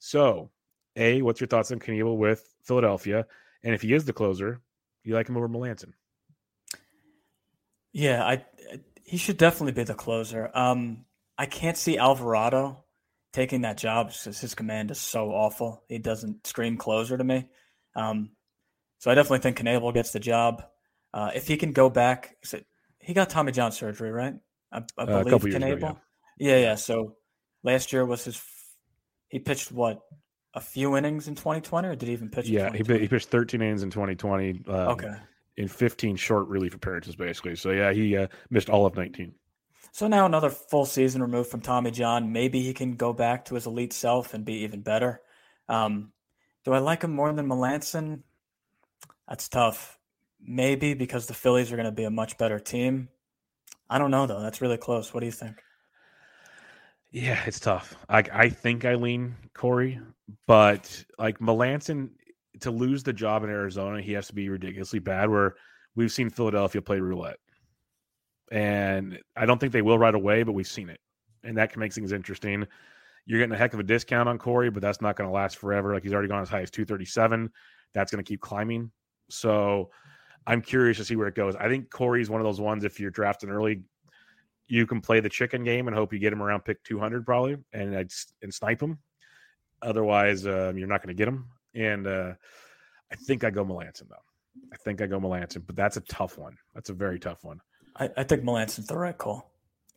So a, what's your thoughts on Knebel with Philadelphia? And if he is the closer, you like him over Melancon? Yeah, I he should definitely be the closer. Um, I can't see Alvarado taking that job because his command is so awful. He doesn't scream closer to me. Um, so I definitely think Knebel gets the job. Uh, if he can go back, he got Tommy John surgery, right? I, I believe uh, a couple Knebel. Ago, yeah. yeah, yeah. So last year was his. He pitched what a few innings in 2020, or did he even pitch? Yeah, he, he pitched 13 innings in 2020. Um, okay. In 15 short relief appearances, basically. So yeah, he uh, missed all of 19. So now another full season removed from Tommy John. Maybe he can go back to his elite self and be even better. Um, do I like him more than Melancon? That's tough. Maybe because the Phillies are going to be a much better team. I don't know though. That's really close. What do you think? Yeah, it's tough. I I think I lean Corey, but like Melancon to lose the job in Arizona, he has to be ridiculously bad. Where we've seen Philadelphia play roulette, and I don't think they will right away, but we've seen it, and that can make things interesting. You're getting a heck of a discount on Corey, but that's not going to last forever. Like he's already gone as high as 237. That's going to keep climbing. So I'm curious to see where it goes. I think Corey's one of those ones. If you're drafting early, you can play the chicken game and hope you get him around pick 200 probably and and snipe him. Otherwise, um, you're not going to get him. And uh, I think I go Melancon, though. I think I go Melancon, but that's a tough one. That's a very tough one. I, I think Melancon's the right call.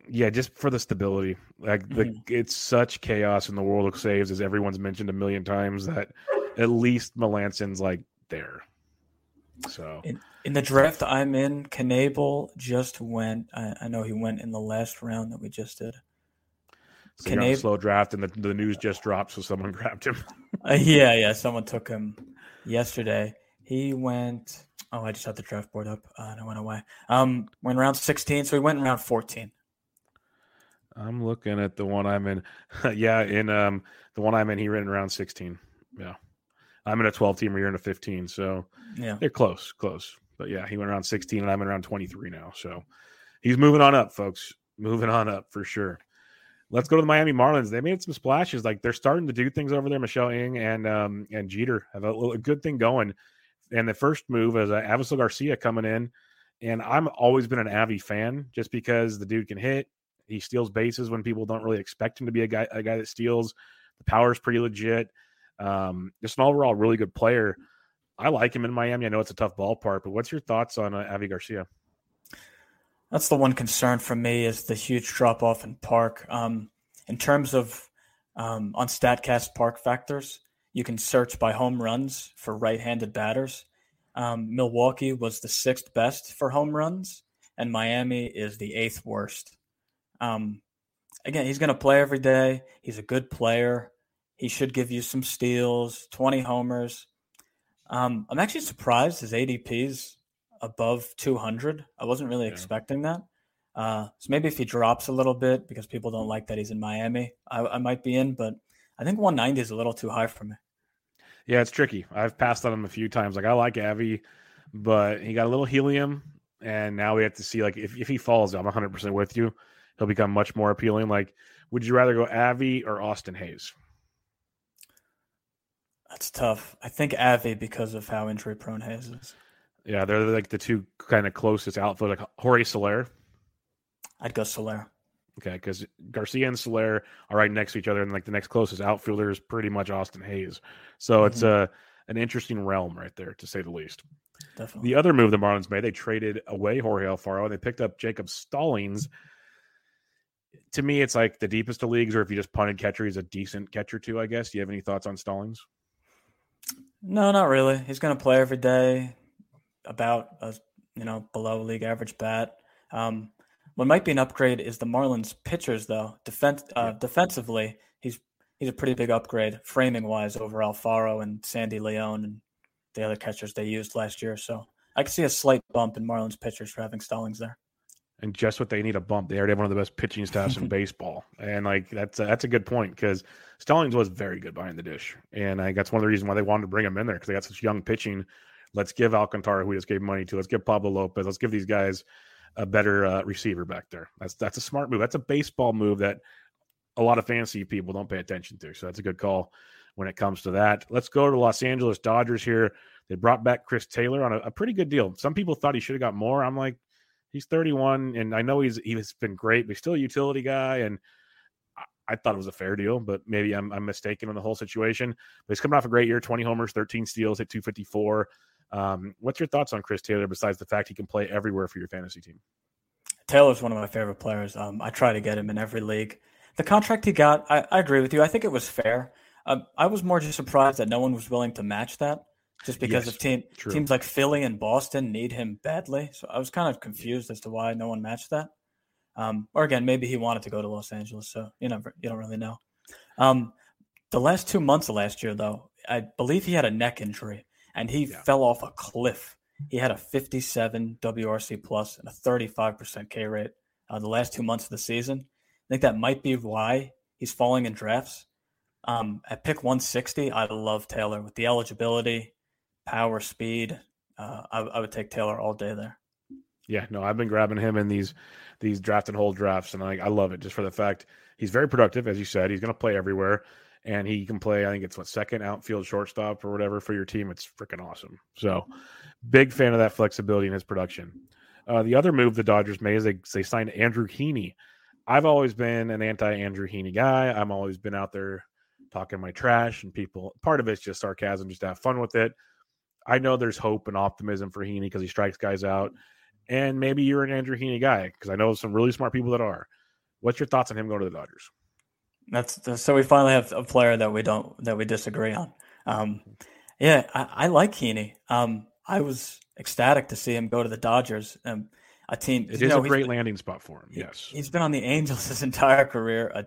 Yeah, just for the stability. Like the, mm-hmm. it's such chaos in the world of saves, as everyone's mentioned a million times. That at least Melancon's like there. So in, in the draft I'm in, Knebel just went. I, I, know he went in the last round that we just did. So Knebel, slow draft, and the, the news just dropped, so someone grabbed him. uh, yeah, yeah, someone took him yesterday. He went. Oh, I just had the draft board up uh, and it went away. Um, went around 16, so he went around 14. I'm looking at the one I'm in. yeah, in um the one I'm in, he ran around 16. Yeah. I'm in a 12 team, you're in a 15. So yeah, they're close, close. But yeah, he went around 16 and I'm in around 23 now. So he's moving on up, folks. Moving on up for sure. Let's go to the Miami Marlins. They made some splashes. Like they're starting to do things over there. Michelle Ng and um, and Jeter have a, a, good thing going. And the first move is uh, Avisail Garcia coming in. And I'm always been an Avi fan just because the dude can hit. He steals bases when people don't really expect him to be a guy a guy that steals. The power is pretty legit. Um, just an overall really good player. I like him in Miami. I know it's a tough ballpark, but what's your thoughts on uh, Avi Garcia? That's the one concern for me is the huge drop off in park. Um, in terms of um, on Statcast park factors, you can search by home runs for right-handed batters. Um, Milwaukee was the sixth best for home runs, and Miami is the eighth worst. Um, again, he's going to play every day. He's a good player. He should give you some steals, 20 homers. Um, I'm actually surprised his ADP is above 200. I wasn't really yeah. expecting that. Uh, so maybe if he drops a little bit because people don't like that he's in Miami, I, I, might be in. But I think 190 is a little too high for me. Yeah, it's tricky. I've passed on him a few times. Like I like Avi, but he got a little helium, and now we have to see like if, if he falls, I'm 100 percent with you. He'll become much more appealing. Like Would you rather go Avi or Austin Hays? That's tough. I think Avi because of how injury prone Hays is. Yeah, they're like the two kind of closest outfield, like Jorge Soler. I'd go Soler. Okay, because Garcia and Soler are right next to each other, and like the next closest outfielder is pretty much Austin Hays. So mm-hmm. it's a an interesting realm right there, to say the least. Definitely. The other move the Marlins made, they traded away Jorge Alfaro and they picked up Jacob Stallings. To me, it's like the deepest of leagues, or if you just punted catcher, he's a decent catcher too, I guess. Do you have any thoughts on Stallings? No, not really. He's going to play every day, about a you know below league average bat. Um, what might be an upgrade is the Marlins pitchers, though. Defense uh, defensively, he's he's a pretty big upgrade framing wise over Alfaro and Sandy Leon and the other catchers they used last year. So I can see a slight bump in Marlins pitchers for having Stallings there. And just what they need a bump. They already have one of the best pitching staffs in baseball, and like that's a, that's a good point because Stallings was very good behind the dish, and I think that's one of the reasons why they wanted to bring him in there because they got such young pitching. Let's give Alcantara, who we just gave money to, let's give Pablo Lopez, let's give these guys a better uh, receiver back there. That's that's a smart move. That's a baseball move that a lot of fantasy people don't pay attention to. So that's a good call when it comes to that. Let's go to Los Angeles Dodgers here. They brought back Chris Taylor on a, a pretty good deal. Some people thought he should have got more. I'm like, he's 31, and I know he's he's been great, but he's still a utility guy. And I, I thought it was a fair deal, but maybe I'm, I'm mistaken on the whole situation. But he's coming off a great year 20 homers, 13 steals, hit 254. Um, what's your thoughts on Chris Taylor besides the fact he can play everywhere for your fantasy team? Taylor's one of my favorite players. Um, I try to get him in every league. The contract he got, I, I agree with you. I think it was fair. Um, I was more just surprised that no one was willing to match that just because yes, of team true. teams like Philly and Boston need him badly. So I was kind of confused as to why no one matched that. Um, or again, maybe he wanted to go to Los Angeles, so you never you don't really know. Um, the last two months of last year, though, I believe he had a neck injury and he yeah. fell off a cliff. He had a 57 WRC plus and a 35% K rate uh, the last two months of the season. I think that might be why he's falling in drafts. Um, at pick 160, I love Taylor with the eligibility, power, speed. Uh, I, I, would take Taylor all day there. Yeah, no, I've been grabbing him in these these draft and hold drafts, and I, I love it just for the fact he's very productive, as you said. He's going to play everywhere, and he can play. I think it's what second outfield shortstop or whatever for your team. It's freaking awesome. So, big fan of that flexibility in his production. Uh, the other move the Dodgers made is they they signed Andrew Heaney. I've always been an anti Andrew Heaney guy. I've always been out there talking my trash, and people. Part of it's just sarcasm, just to have fun with it. I know there's hope and optimism for Heaney because he strikes guys out. And maybe you're an Andrew Heaney guy because I know some really smart people that are. What's your thoughts on him going to the Dodgers? That's so we finally have a player that we don't that we disagree on. Um, yeah, I, I, like Heaney. Um, I was ecstatic to see him go to the Dodgers. Um, a team. It is know, a great landing spot for him. Yes, he's been on the Angels his entire career. A,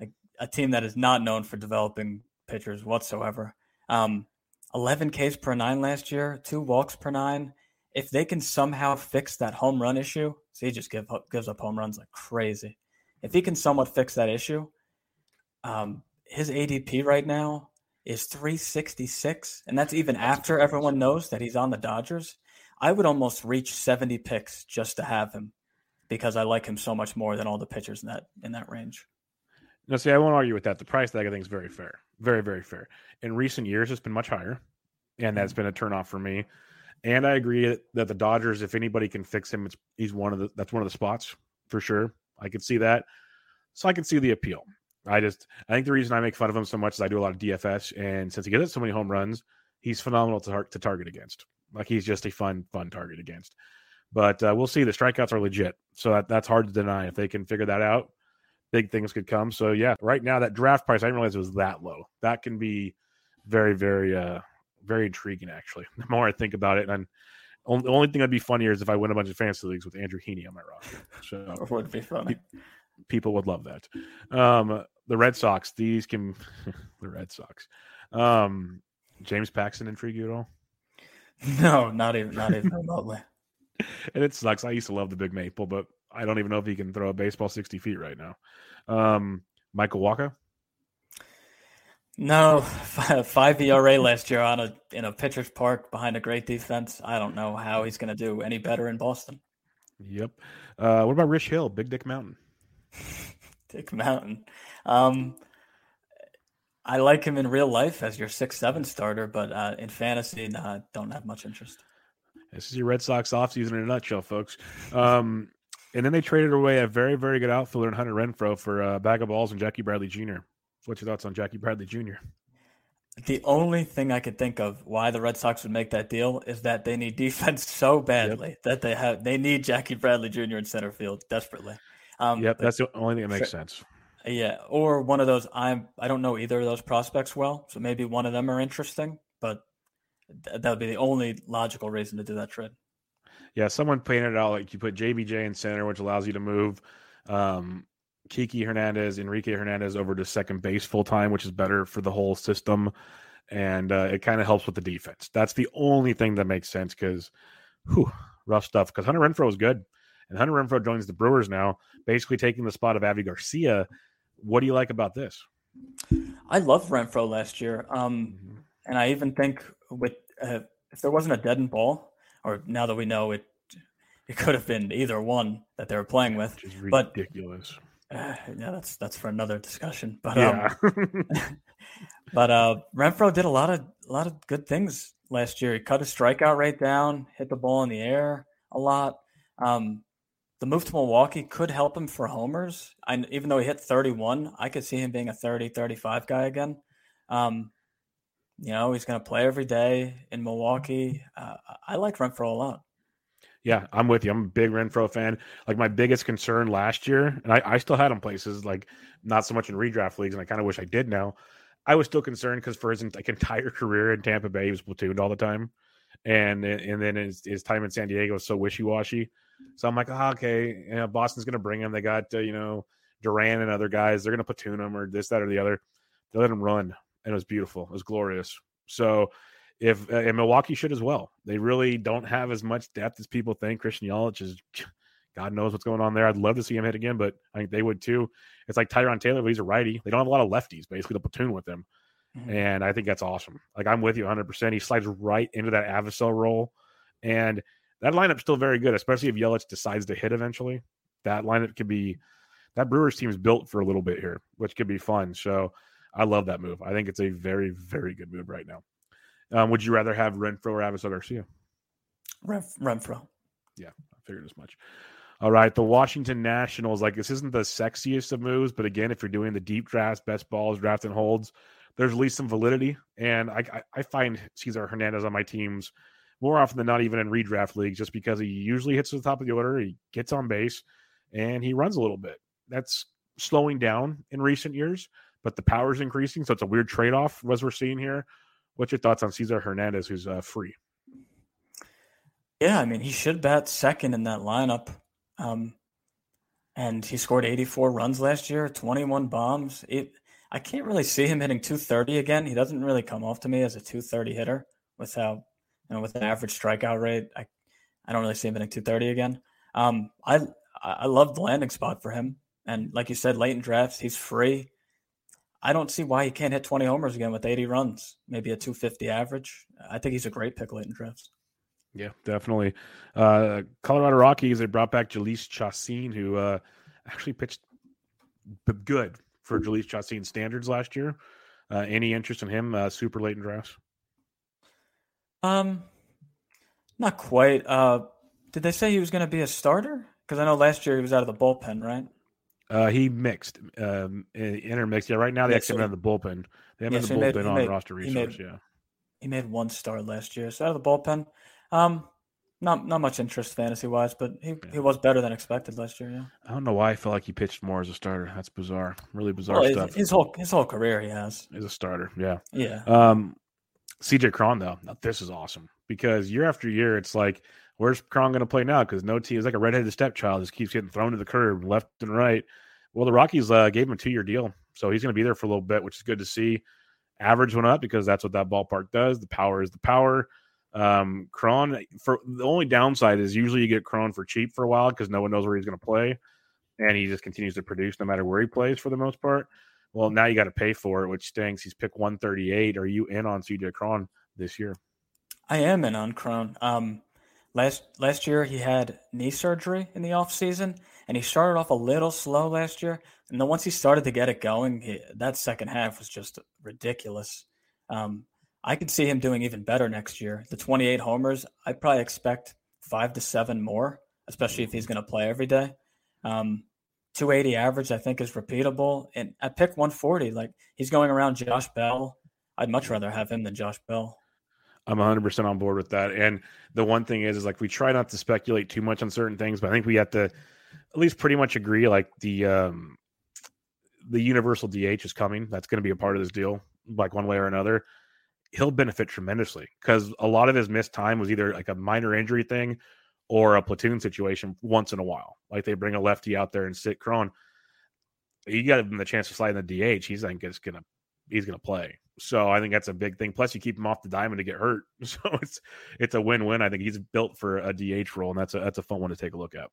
a, a team that is not known for developing pitchers whatsoever. Um, 11 Ks per nine last year, two walks per nine. If they can somehow fix that home run issue, so he just give gives up home runs like crazy. If he can somewhat fix that issue, um, his ADP right now is 366, and that's even that's after everyone knows that he's on the Dodgers. I would almost reach 70 picks just to have him because I like him so much more than all the pitchers in that in that range. No, see, I won't argue with that. The price tag I think is very fair, very very fair. In recent years, it's been much higher, and that's mm-hmm. been a turnoff for me. And I agree that the Dodgers, if anybody can fix him, it's he's one of the that's one of the spots for sure. I could see that, so I can see the appeal. I just I think the reason I make fun of him so much is I do a lot of DFS, and since he gets so many home runs, he's phenomenal to, tar- to target against. Like he's just a fun fun target against. But uh, we'll see. The strikeouts are legit, so that, that's hard to deny. If they can figure that out, big things could come. So yeah, right now that draft price, I didn't realize it was that low. That can be very very uh very intriguing actually. The more I think about it, and the only thing that'd be funnier is if I win a bunch of fantasy leagues with Andrew Heaney on my roster. So it would be funny. People would love that. Um, the Red Sox, these can the Red Sox. Um, James Paxton intrigue you at all? No, not even not even remotely. and it sucks. I used to love the Big Maple, but I don't even know if he can throw a baseball sixty feet right now. Um, Michael Wacha. No, five ERA last year on a in a pitcher's park behind a great defense. I don't know how he's going to do any better in Boston. Yep. Uh, what about Rich Hill, Big Dick Mountain? Dick Mountain. Um, I like him in real life as your six seven starter, but uh, in fantasy, nah, don't have much interest. This is your Red Sox offseason in a nutshell, folks. Um, and then they traded away a very, very good outfielder in Hunter Renfroe for a bag of balls and Jackie Bradley Jr. What's your thoughts on Jackie Bradley Jr.? The only thing I could think of why the Red Sox would make that deal is that they need defense so badly yep. that they have they need Jackie Bradley Jr. in center field desperately. Um, yep, that's the only thing that makes sense. Yeah, or one of those. I'm I don't know either of those prospects well, so maybe one of them are interesting, but th- that would be the only logical reason to do that trade. Yeah, someone painted it out like you put JBJ in center, which allows you to move um, Kiki Hernandez, Enrique Hernandez over to second base full time, which is better for the whole system, and uh, it kind of helps with the defense. That's the only thing that makes sense because, rough stuff. Because Hunter Renfroe is good, and Hunter Renfroe joins the Brewers now, basically taking the spot of Avi Garcia what do you like about this? I love Renfroe last year, um, mm-hmm. and I even think with uh, if there wasn't a dead end ball, or now that we know it, it could have been either one that they were playing with. But ridiculous. Uh, yeah, that's that's for another discussion. But yeah. um, but uh, Renfroe did a lot of a lot of good things last year. He cut his strikeout rate down, hit the ball in the air a lot. Um, the move to Milwaukee could help him for homers. And even though he hit 31, I could see him being a 30, 35 guy again. Um, you know, he's going to play every day in Milwaukee. Uh, I like Renfroe a lot. Yeah, I'm with you. I'm a big Renfroe fan. Like my biggest concern last year, and I, I still had him places like not so much in redraft leagues, and I kind of wish I did now. I was still concerned because for his like entire career in Tampa Bay, he was platooned all the time, and and then his, his time in San Diego was so wishy washy. So I'm like, oh, okay, you know, Boston's going to bring him. They got uh, you know Duran and other guys. They're going to platoon him or this, that, or the other. They let him run, and it was beautiful. It was glorious. So if uh, and Milwaukee should as well. They really don't have as much depth as people think. Christian Yelich is. God knows what's going on there. I'd love to see him hit again, but I think they would too. It's like Tyrone Taylor, but he's a righty. They don't have a lot of lefties, basically, to platoon with him. Mm-hmm. And I think that's awesome. Like, I'm with you 100%. He slides right into that Avisail role. And that lineup's still very good, especially if Yelich decides to hit eventually. That lineup could be that Brewers team is built for a little bit here, which could be fun. So I love that move. I think it's a very, very good move right now. Um, would you rather have Renfroe or Avisail Garcia? Renf- Renfroe. Yeah, I figured as much. All right, the Washington Nationals. Like this isn't the sexiest of moves, but again, if you're doing the deep drafts, best balls, draft and holds, there's at least some validity. And I, I, I find Cesar Hernandez on my teams more often than not, even in redraft leagues, just because he usually hits the top of the order, he gets on base, and he runs a little bit. That's slowing down in recent years, but the power is increasing, so it's a weird trade off as we're seeing here. What's your thoughts on Cesar Hernandez, who's uh, free? Yeah, I mean, he should bat second in that lineup. Um, and he scored 84 runs last year, 21 bombs. It, I can't really see him hitting 230 again. He doesn't really come off to me as a 230 hitter with how know, with an average strikeout rate, I, I don't really see him hitting 230 again. Um, I I love the landing spot for him, and like you said, late in drafts, he's free. I don't see why he can't hit 20 homers again with 80 runs, maybe a 250 average. I think he's a great pick late in drafts. Yeah, definitely. Uh, Colorado Rockies, they brought back Jhoulys Chacin, who uh, actually pitched good for Jhoulys Chacin standards last year. Uh, any interest in him uh, super late in drafts? Um, not quite. Uh, did they say he was going to be a starter? Because I know last year he was out of the bullpen, right? Uh, he mixed, um, intermixed. Yeah, right now they yeah, actually so, have the bullpen. They have yeah, the so bullpen made, on made, roster resource. Made, yeah, he made one start last year, so out of the bullpen. Um, not not much interest fantasy wise, but he, yeah. he was better than expected last year. Yeah, I don't know why I felt like he pitched more as a starter. That's bizarre, really bizarre well, stuff. His whole his whole career he has as a starter. Yeah, yeah. Um, CJ Cron though, this is awesome because year after year, it's like, where's Cron going to play now? Because no team is like a redheaded stepchild, just keeps getting thrown to the curb left and right. Well, the Rockies uh, gave him a two year deal, so he's going to be there for a little bit, which is good to see. Average went up because that's what that ballpark does. The power is the power. Um, Cron for the only downside is usually you get Cron for cheap for a while because no one knows where he's going to play, and he just continues to produce no matter where he plays for the most part. Well, now you got to pay for it, which stinks. He's picked 138. Are you in on CJ Cron this year? I am in on Cron. Um, last last year he had knee surgery in the offseason and he started off a little slow last year and then once he started to get it going he, that second half was just ridiculous um, i could see him doing even better next year the 28 homers i probably expect five to seven more especially if he's going to play every day um, 280 average i think is repeatable and at pick 140 like he's going around josh bell i'd much rather have him than josh bell I'm 100% on board with that. And the one thing is, is like we try not to speculate too much on certain things, but I think we have to at least pretty much agree like the um the universal DH is coming. That's going to be a part of this deal, like one way or another. He'll benefit tremendously because a lot of his missed time was either like a minor injury thing or a platoon situation once in a while. Like they bring a lefty out there and sit Cron. You got him the chance to slide in the DH. He's like it's gonna he's gonna play. So I think that's a big thing. Plus, you keep him off the diamond to get hurt, so it's it's a win win. I think he's built for a DH role, and that's a that's a fun one to take a look at.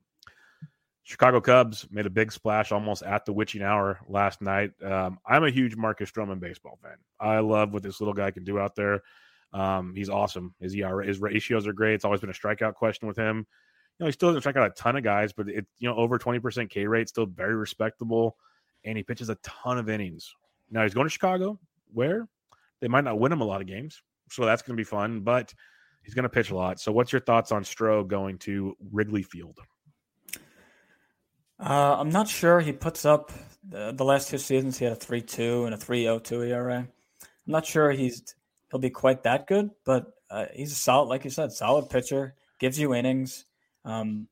Chicago Cubs made a big splash almost at the witching hour last night. Um, I'm a huge Marcus Stroman baseball fan. I love what this little guy can do out there. Um, he's awesome. His ERA, his ratios are great. It's always been a strikeout question with him. You know, he still doesn't strike out a ton of guys, but it you know over 20% K rate, still very respectable, and he pitches a ton of innings. Now he's going to Chicago where they might not win him a lot of games. So that's going to be fun, but he's going to pitch a lot. So what's your thoughts on Stroh going to Wrigley Field? Uh, I'm not sure he puts up the, the last two seasons. He had a 3-2 and a 3.02 ERA. I'm not sure he's he'll be quite that good, but uh, he's a solid, like you said, solid pitcher. Gives you innings. Um,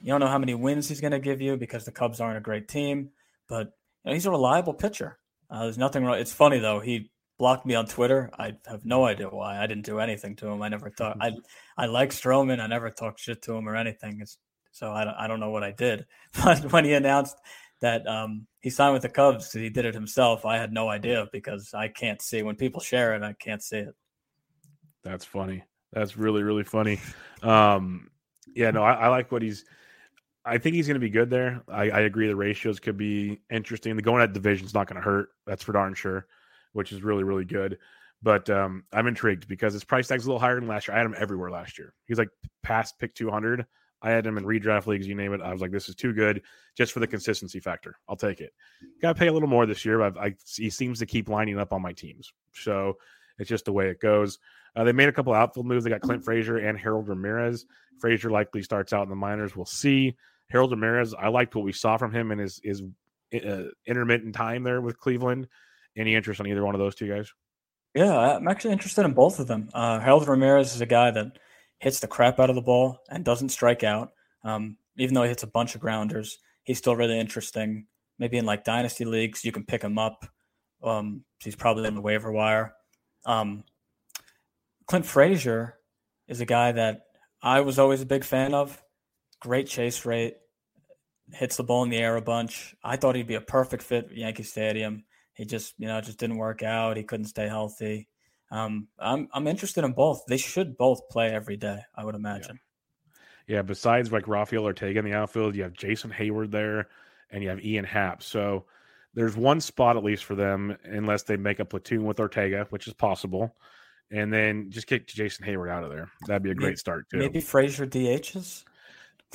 you don't know how many wins he's going to give you because the Cubs aren't a great team, but you know, he's a reliable pitcher. Uh, there's nothing wrong. It's funny though. He blocked me on Twitter. I have no idea why. I didn't do anything to him. I never thought I I like Stroman. I never talked shit to him or anything. It's, so I don't, I don't know what I did. But when he announced that um, he signed with the Cubs, he did it himself. I had no idea because I can't see when people share it. I can't see it. That's funny. That's really really funny. Um, yeah, no, I, I like what he's. I think he's going to be good there. I, I, agree. The ratios could be interesting. The going at division is not going to hurt. That's for darn sure, which is really, really good. But um, I'm intrigued because his price tag's a little higher than last year. I had him everywhere last year. He's like past pick 200. I had him in redraft leagues, you name it. I was like, this is too good just for the consistency factor. I'll take it. Got to pay a little more this year, but I, he seems to keep lining up on my teams. So it's just the way it goes. Uh, they made a couple of outfield moves. They got Clint Frazier and Harold Ramirez. Frazier likely starts out in the minors. We'll see. Harold Ramirez, I liked what we saw from him in his his uh, intermittent time there with Cleveland. Any interest on either one of those two guys? Yeah, I'm actually interested in both of them. Uh, Harold Ramirez is a guy that hits the crap out of the ball and doesn't strike out. Um, even though he hits a bunch of grounders, he's still really interesting. Maybe in like dynasty leagues, you can pick him up. Um, he's probably in the waiver wire. Um, Clint Frazier is a guy that I was always a big fan of. Great chase rate, hits the ball in the air a bunch. I thought he'd be a perfect fit for Yankee Stadium. He just, you know, just didn't work out. He couldn't stay healthy. Um, I'm I'm interested in both. They should both play every day. I would imagine. Yeah. yeah. Besides like Rafael Ortega in the outfield, you have Jason Heyward there, and you have Ian Happ. So there's one spot at least for them, unless they make a platoon with Ortega, which is possible. And then just kick Jason Heyward out of there. That'd be a great maybe, start too. Maybe Frazier DHs.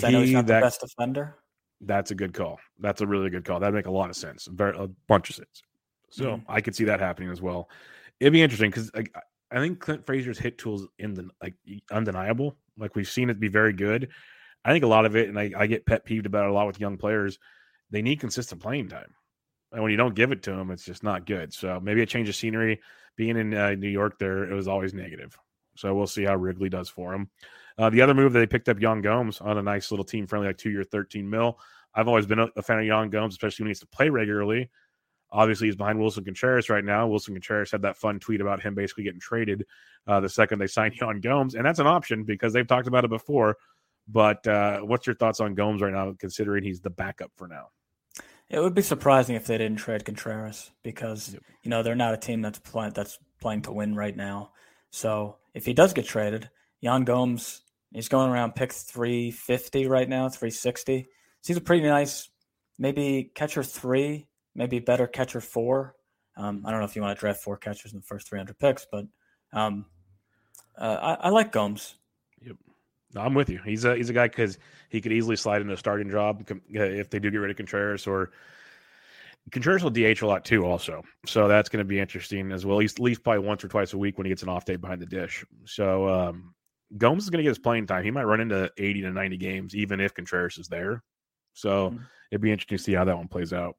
I know he's not that, the best defender. That's a good call. That's a really good call. That'd make a lot of sense. Very, a bunch of sense. So mm-hmm. I could see that happening as well. It'd be interesting because like, I think Clint Frazier's hit tools in the like undeniable. Like we've seen it be very good. I think a lot of it, and I, I get pet peeved about a lot with young players. They need consistent playing time, and when you don't give it to them, it's just not good. So maybe a change of scenery. Being in uh, New York, there it was always negative. So we'll see how Wrigley does for him. Uh, the other move that they picked up Yan Gomes on a nice little team friendly, like two year, 13 mil. I've always been a, fan of Yan Gomes, especially when he needs to play regularly. Obviously, he's behind Willson Contreras right now. Willson Contreras had that fun tweet about him basically getting traded uh, the second they signed Yan Gomes, and that's an option because they've talked about it before. But uh, what's your thoughts on Gomes right now, considering he's the backup for now? It would be surprising if they didn't trade Contreras because yep. you know they're not a team that's playing that's playing to win right now. So if he does get traded, Yan Gomes He's going around pick 350 right now, 360. So he's a pretty nice, maybe catcher three, maybe better catcher four. Um, I don't know if you want to draft four catchers in the first 300 picks, but um, uh, I, I, like Gomes. Yep. I'm with you. He's a he's a guy because he could easily slide into a starting job uh, if they do get rid of Contreras or Contreras will DH a lot too, also. So that's going to be interesting as well. He's at least probably once or twice a week when he gets an off day behind the dish. So um, Gomes is going to get his playing time. He might run into 80 to 90 games, even if Contreras is there. So mm-hmm. it'd be interesting to see how that one plays out.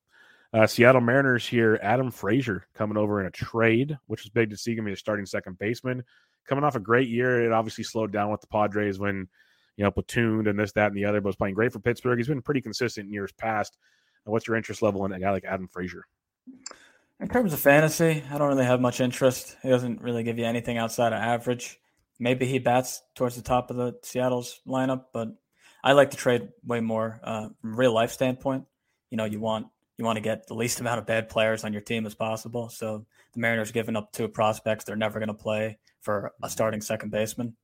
Uh, Seattle Mariners here, Adam Frazier coming over in a trade, which is big to see him be a starting second baseman. Coming off a great year, it obviously slowed down with the Padres when, you know, platooned and this, that, and the other, but was playing great for Pittsburgh. He's been pretty consistent in years past. What's your interest level in a guy like Adam Frazier? In terms of fantasy, I don't really have much interest. He doesn't really give you anything outside of average. Maybe he bats towards the top of the Seattle's lineup, but I like to trade way more uh, from real life standpoint. You know, you want you want to get the least amount of bad players on your team as possible. So the Mariners giving up two prospects they're never going to play for a starting second baseman.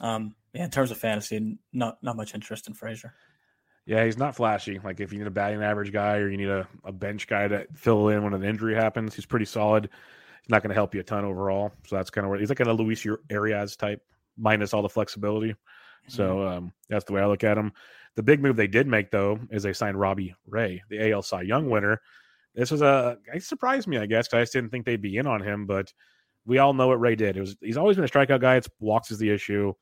Um, yeah, in terms of fantasy, not not much interest in Frazier. Yeah, he's not flashy. Like if you need a batting average guy or you need a, a bench guy to fill in when an injury happens, he's pretty solid. He's not going to help you a ton overall. So that's kind of where he's like a Luis Arraez type, minus all the flexibility. So mm-hmm. um, that's the way I look at him. The big move they did make though is they signed Robbie Ray, the AL Cy Young winner. This was a it surprised me, I guess, because I just didn't think they'd be in on him. But we all know what Ray did. It was he's always been a strikeout guy. It's walks is the issue.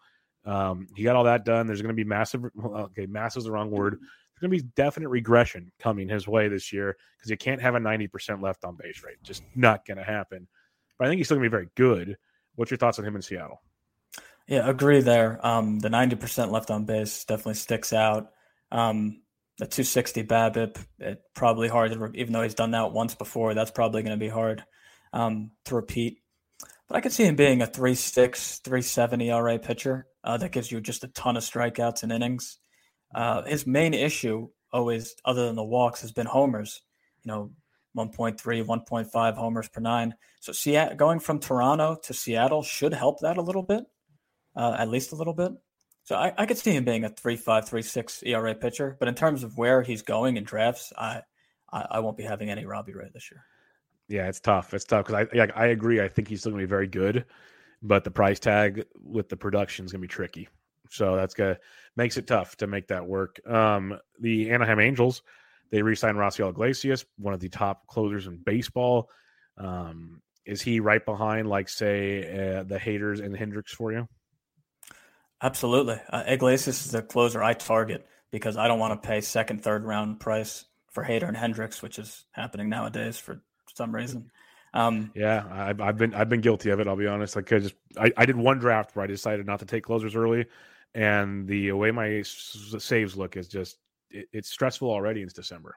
Um, he got all that done. There's going to be massive. Okay, massive is the wrong word. There's going to be definite regression coming his way this year because you can't have a 90% left on base rate. Just not going to happen. But I think he's still going to be very good. What's your thoughts on him in Seattle? Yeah, agree there. Um, the 90% left on base definitely sticks out. Um, the 260 BABIP, it probably hard to, even though he's done that once before, that's probably going to be hard um, to repeat. But I could see him being a 3.6, 3.7 ERA pitcher. Uh, that gives you just a ton of strikeouts and innings. Uh, his main issue, always, other than the walks, has been homers. You know, 1.3, 1.5 homers per nine. So going from Toronto to Seattle should help that a little bit, uh, at least a little bit. So I, I could see him being a three five three six ERA pitcher. But in terms of where he's going in drafts, I, I, I won't be having any Robbie Ray this year. Yeah, it's tough. It's tough because I I agree. I think he's still going to be very good but the price tag with the production is going to be tricky. So that's gonna makes it tough to make that work. Um, the Anaheim Angels they re-signed Raisel Iglesias, one of the top closers in baseball. Um, is he right behind, like say, uh, the Haders and Hendriks for you? Absolutely. Uh, Iglesias is the closer I target because I don't want to pay second, third round price for Hader and Hendriks, which is happening nowadays for some reason. Um, yeah, I've, I've, been I've been guilty of it. I'll be honest. Like I just I, I did one draft where I decided not to take closers early, and the way my saves look is just it, it's stressful already. It's December,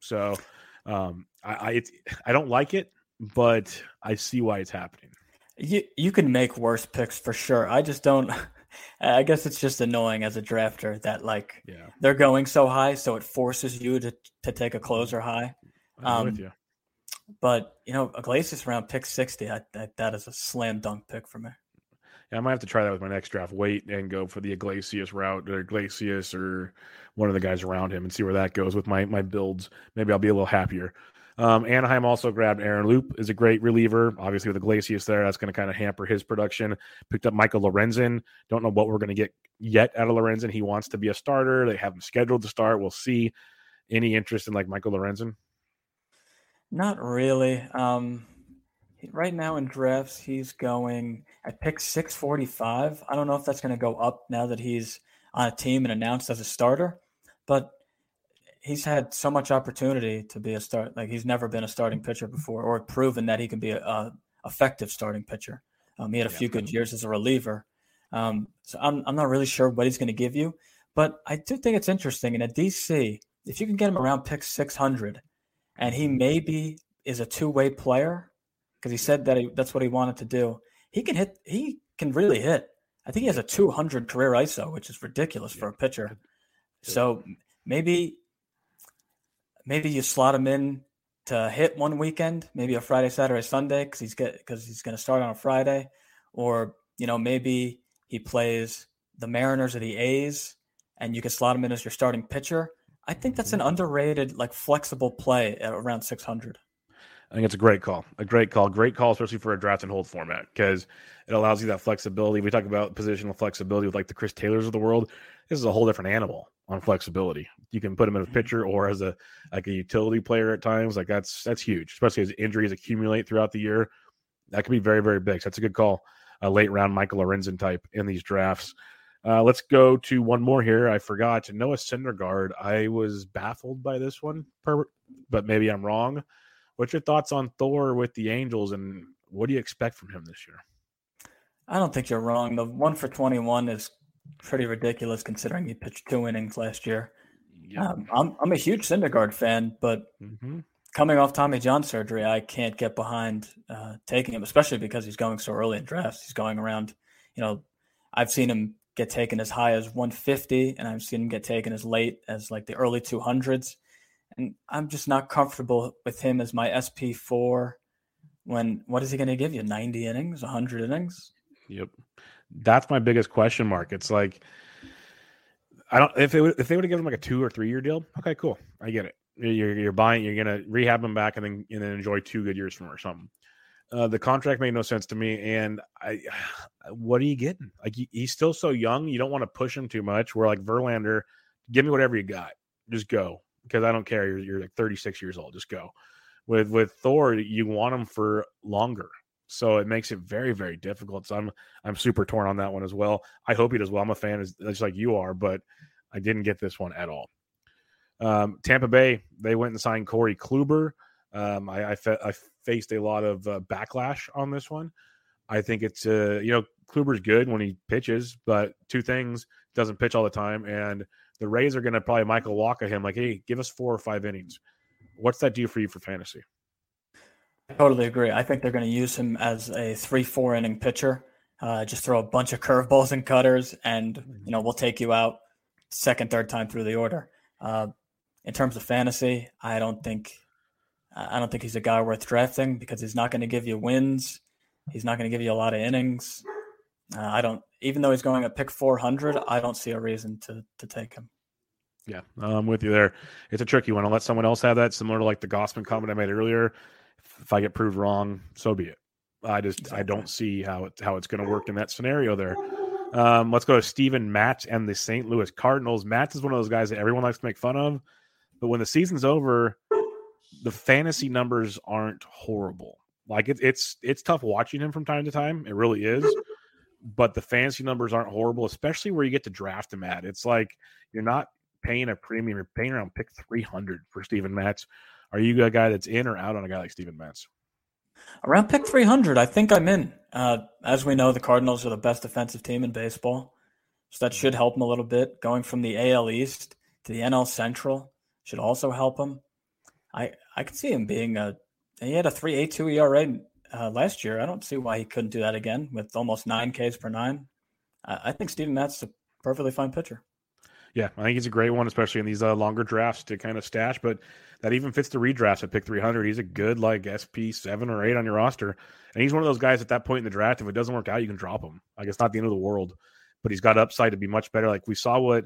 so um, I I, it's, I don't like it, but I see why it's happening. You you can make worse picks for sure. I just don't. I guess it's just annoying as a drafter that like yeah. they're going so high, so it forces you to to take a closer high. I'm um, with you. But you know, Iglesias around pick sixty. I, I, that is a slam dunk pick for me. Yeah, I might have to try that with my next draft. Wait and go for the Iglesias route, or Iglesias, or one of the guys around him, and see where that goes with my my builds. Maybe I'll be a little happier. Um, Anaheim also grabbed Aaron Loup is a great reliever. Obviously with Iglesias there, that's going to kind of hamper his production. Picked up Michael Lorenzen. Don't know what we're going to get yet out of Lorenzen. He wants to be a starter. They have him scheduled to start. We'll see. Any interest in like Michael Lorenzen? Not really. Um, right now in drafts, he's going at pick 645. I don't know if that's going to go up now that he's on a team and announced as a starter, but he's had so much opportunity to be a start. Like he's never been a starting pitcher before, or proven that he can be a, a effective starting pitcher. Um, he had a yeah. few good years as a reliever. Um, so I'm, I'm not really sure what he's going to give you, but I do think it's interesting. In a DC, if you can get him around pick 600, and he maybe is a two way player because he said that he, that's what he wanted to do. He can hit. He can really hit. I think he has a 200 career ISO, which is ridiculous yeah. for a pitcher. So maybe maybe you slot him in to hit one weekend, maybe a Friday, Saturday, Sunday, because he's get because he's going to start on a Friday, or you know maybe he plays the Mariners or the A's, and you can slot him in as your starting pitcher. I think that's an mm-hmm. underrated, like flexible play at around 600. I think it's a great call. A great call. Great call, especially for a draft and hold format because it allows you that flexibility. We talk about positional flexibility with like the Chris Taylors of the world. This is a whole different animal on flexibility. You can put him in a mm-hmm. pitcher or as a like a utility player at times. Like that's that's huge, especially as injuries accumulate throughout the year. That could be very very big. So that's a good call. A late round Michael Lorenzen type in these drafts. Uh, let's go to one more here. I forgot Noah Syndergaard. I was baffled by this one, but maybe I'm wrong. What's your thoughts on Thor with the Angels, and what do you expect from him this year? I don't think you're wrong. The one for 21 is pretty ridiculous considering he pitched two innings last year. Yep. Um, I'm I'm a huge Syndergaard fan, but mm-hmm. coming off Tommy John surgery, I can't get behind uh, taking him, especially because he's going so early in drafts. He's going around, you know, I've seen him get taken as high as 150, and I've seen him get taken as late as like the early 200s and I'm just not comfortable with him as my SP four. When what is he going to give you? 90 innings, 100 innings? Yep, that's my biggest question mark. It's like I don't if it if they would have given him like a two or three year deal. Okay, cool, I get it. You're you're buying, you're gonna rehab him back and then and then enjoy two good years from him or something. Uh, the contract made no sense to me, and I, what are you getting? Like he, he's still so young, you don't want to push him too much. Where like Verlander, give me whatever you got, just go because I don't care. You're, you're like 36 years old. Just go. With with Thor, you want him for longer, so it makes it very very difficult. So I'm I'm super torn on that one as well. I hope he does well. I'm a fan, as just like you are, but I didn't get this one at all. Um, Tampa Bay, they went and signed Corey Kluber. Um, I, I, fe- I, faced a lot of uh, backlash on this one. I think it's uh, you know Kluber's good when he pitches, but two things doesn't pitch all the time, and the Rays are going to probably Michael Wacha him like, hey, give us four or five innings. What's that do for you for fantasy? I totally agree. I think they're going to use him as a three, four inning pitcher. Uh, just throw a bunch of curveballs and cutters, and you know we'll take you out second, third time through the order. Uh, in terms of fantasy, I don't think I don't think he's a guy worth drafting because he's not going to give you wins. He's not going to give you a lot of innings. Uh, I don't, even though he's going at pick 400, I don't see a reason to to take him. Yeah, I'm with you there. It's a tricky one. I'll let someone else have that, similar to like the Gausman comment I made earlier. If I get proved wrong, so be it. I just exactly. I don't see how it how it's going to work in that scenario there. Um, let's go to Steven Matz and the St. Louis Cardinals. Matz is one of those guys that everyone likes to make fun of, but when the season's over, the fantasy numbers aren't horrible. Like it, it's it's tough watching him from time to time. It really is but the fantasy numbers aren't horrible, especially where you get to draft him at. It's like you're not paying a premium, you're paying around pick 300 for Steven Matz. Are you a guy that's in or out on a guy like Steven Matz? Around pick 300, I think I'm in. Uh, as we know, the Cardinals are the best defensive team in baseball. So that should help him a little bit. Going from the AL East to the NL Central should also help him. I, I could see him being a, he had a 3.82 ERA uh, last year. I don't see why he couldn't do that again with almost nine Ks per nine. I, I think Steven Matz is a perfectly fine pitcher. Yeah, I think he's a great one, especially in these uh, longer drafts to kind of stash. But that even fits the redrafts at pick 300. He's a good like SP seven or eight on your roster, and he's one of those guys at that point in the draft. If it doesn't work out, you can drop him. Like it's not the end of the world, but he's got upside to be much better. Like we saw what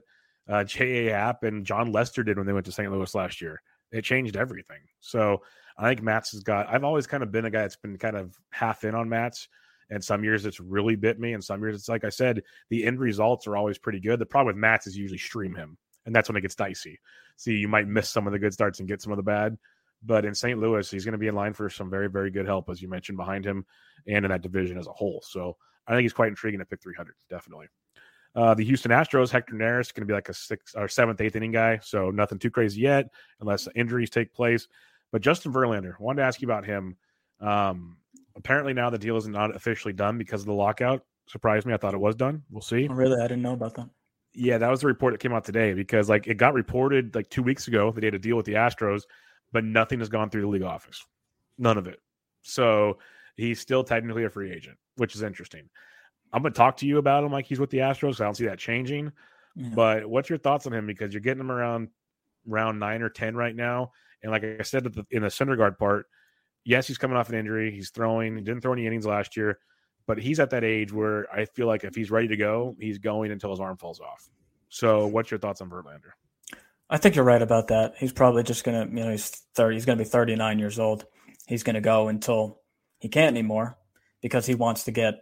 uh, J.A. Happ and Jon Lester did when they went to St. Louis last year. It changed everything. So I think Matz has got. I've always kind of been a guy that's been kind of half in on Matz, and some years it's really bit me, and some years it's like I said, the end results are always pretty good. The problem with Matz is usually stream him, and that's when it gets dicey. See, you might miss some of the good starts and get some of the bad. But in St. Louis, he's going to be in line for some very, very good help, as you mentioned, behind him and in that division as a whole. So I think he's quite intriguing at pick 300, definitely. Uh, the Houston Astros, Hector Neris, going to be like a sixth or seventh, eighth inning guy. So nothing too crazy yet, unless injuries take place. But Justin Verlander, wanted to ask you about him. Um, apparently now the deal is not officially done because of the lockout. Surprised me. I thought it was done. We'll see. Oh, really? I didn't know about that. Yeah, that was the report that came out today because like it got reported like two weeks ago that they had a deal with the Astros, but nothing has gone through the league office. None of it. So he's still technically a free agent, which is interesting. I'm gonna talk to you about him like he's with the Astros. So I don't see that changing. Yeah. But what's your thoughts on him? Because you're getting him around round nine or ten right now, and like I said in the Syndergaard part, yes, he's coming off an injury. He's throwing. He didn't throw any innings last year, but he's at that age where I feel like if he's ready to go, he's going until his arm falls off. So, what's your thoughts on Verlander? I think you're right about that. He's probably just gonna, you know, he's thirty. He's gonna be 39 years old. he's to go until he can't anymore because he wants to get.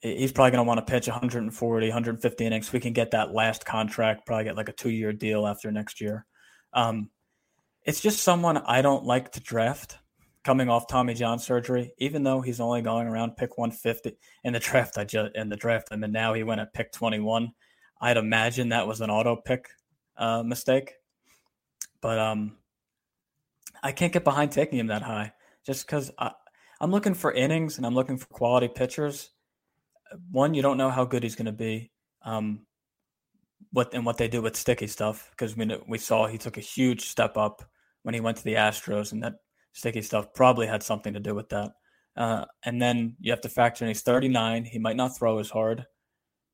He's probably to want to pitch 140, 150 innings. We can get that last contract, probably get like a two year deal after next year. Um, it's just someone I don't like to draft coming off Tommy John surgery, even though he's only going around pick 150 in the draft. I just in the draft, mean, now he went at pick 21. I'd imagine that was an auto pick uh, mistake, but um, I can't get behind taking him that high just because I'm looking for innings and I'm looking for quality pitchers. One, you don't know how good he's going to be. Um, what and what they do with sticky stuff because we we saw he took a huge step up when he went to the Astros, and that sticky stuff probably had something to do with that. Uh, and then you have to factor in he's 39. He might not throw as hard,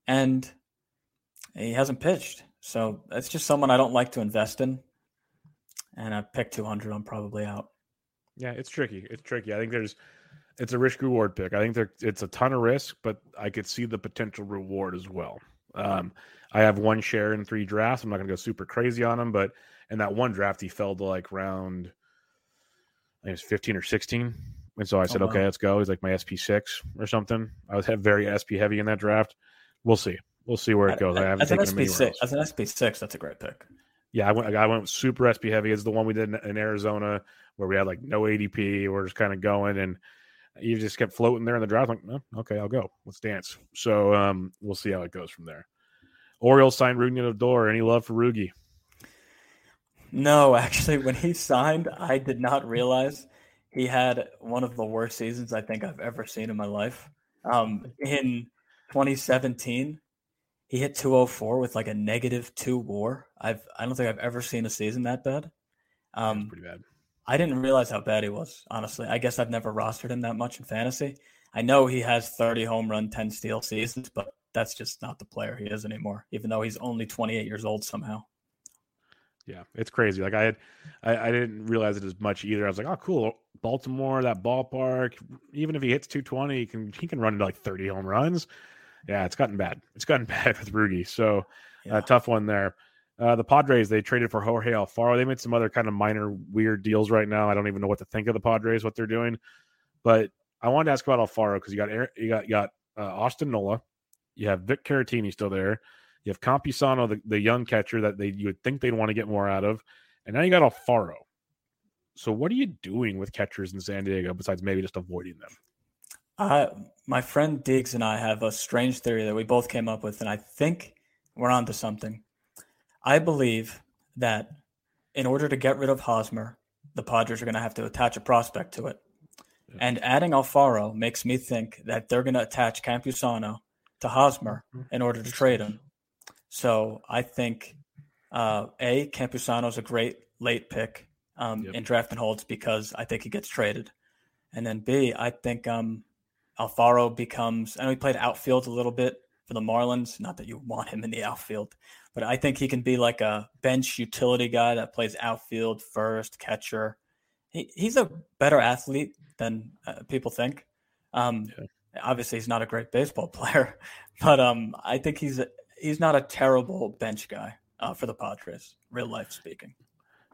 and he hasn't pitched. So it's just someone I don't like to invest in. And I picked 200. I'm probably out. Yeah, it's tricky. It's tricky. I think there's it's a risk reward pick. I think there it's a ton of risk, but I could see the potential reward as well. Um, I have one share in three drafts. I'm not going to go super crazy on him, but in that one draft, he fell to like round I think it was 15 or 16. And so I said, oh, wow. okay, let's go. He's like my SP6 or something. I was very SP heavy in that draft. We'll see. We'll see where it goes. I, I haven't taken an SP6, As an SP6, that's a great pick. Yeah, I went. I went super SP heavy. It's the one we did in, in Arizona where we had like no ADP. We're just kind of going, and you just kept floating there in the draft. Like, oh, okay, I'll go. Let's dance. So um, we'll see how it goes from there. Orioles signed Rougned Odor. Any love for Rugi? No, actually, when he signed, I did not realize he had one of the worst seasons I think I've ever seen in my life. Um, in 2017, he hit 204 with like a negative two WAR. I've I don't think I've ever seen a season that bad. Um, That's pretty bad. I didn't realize how bad he was. Honestly, I guess I've never rostered him that much in fantasy. I know he has 30 home run, 10 steal seasons, but that's just not the player he is anymore. Even though he's only 28 years old somehow. Yeah, it's crazy. Like I had, I, I, didn't realize it as much either. I was like, oh, cool, Baltimore, that ballpark. Even if he hits 220, he can he can run into like 30 home runs. Yeah, it's gotten bad. It's gotten bad with Rugi. So, uh, yeah. uh, tough one there. Uh, the Padres they traded for Jorge Alfaro. They made some other kind of minor weird deals right now. I don't even know what to think of the Padres, what they're doing. But I wanted to ask about Alfaro because you got you got you got uh, Austin Nola, you have Vic Caratini still there. You have Campusano, the, the young catcher that they you would think they'd want to get more out of, and now you got Alfaro. So what are you doing with catchers in San Diego besides maybe just avoiding them? Uh, my friend Diggs and I have a strange theory that we both came up with, and I think we're onto something. I believe that in order to get rid of Hosmer, the Padres are going to have to attach a prospect to it. Yeah. And adding Alfaro makes me think that they're going to attach Campusano to Hosmer mm-hmm. in order to trade him. So I think uh, a Campusano is a great late pick um, yep. in draft and holds because I think he gets traded, and then B I think um, Alfaro becomes. I know he played outfield a little bit for the Marlins. Not that you want him in the outfield, but I think he can be like a bench utility guy that plays outfield, first, catcher. He, he's a better athlete than uh, people think. Um, yeah. Obviously, he's not a great baseball player, but um, I think he's he's not a terrible bench guy uh, for the Padres, real life speaking.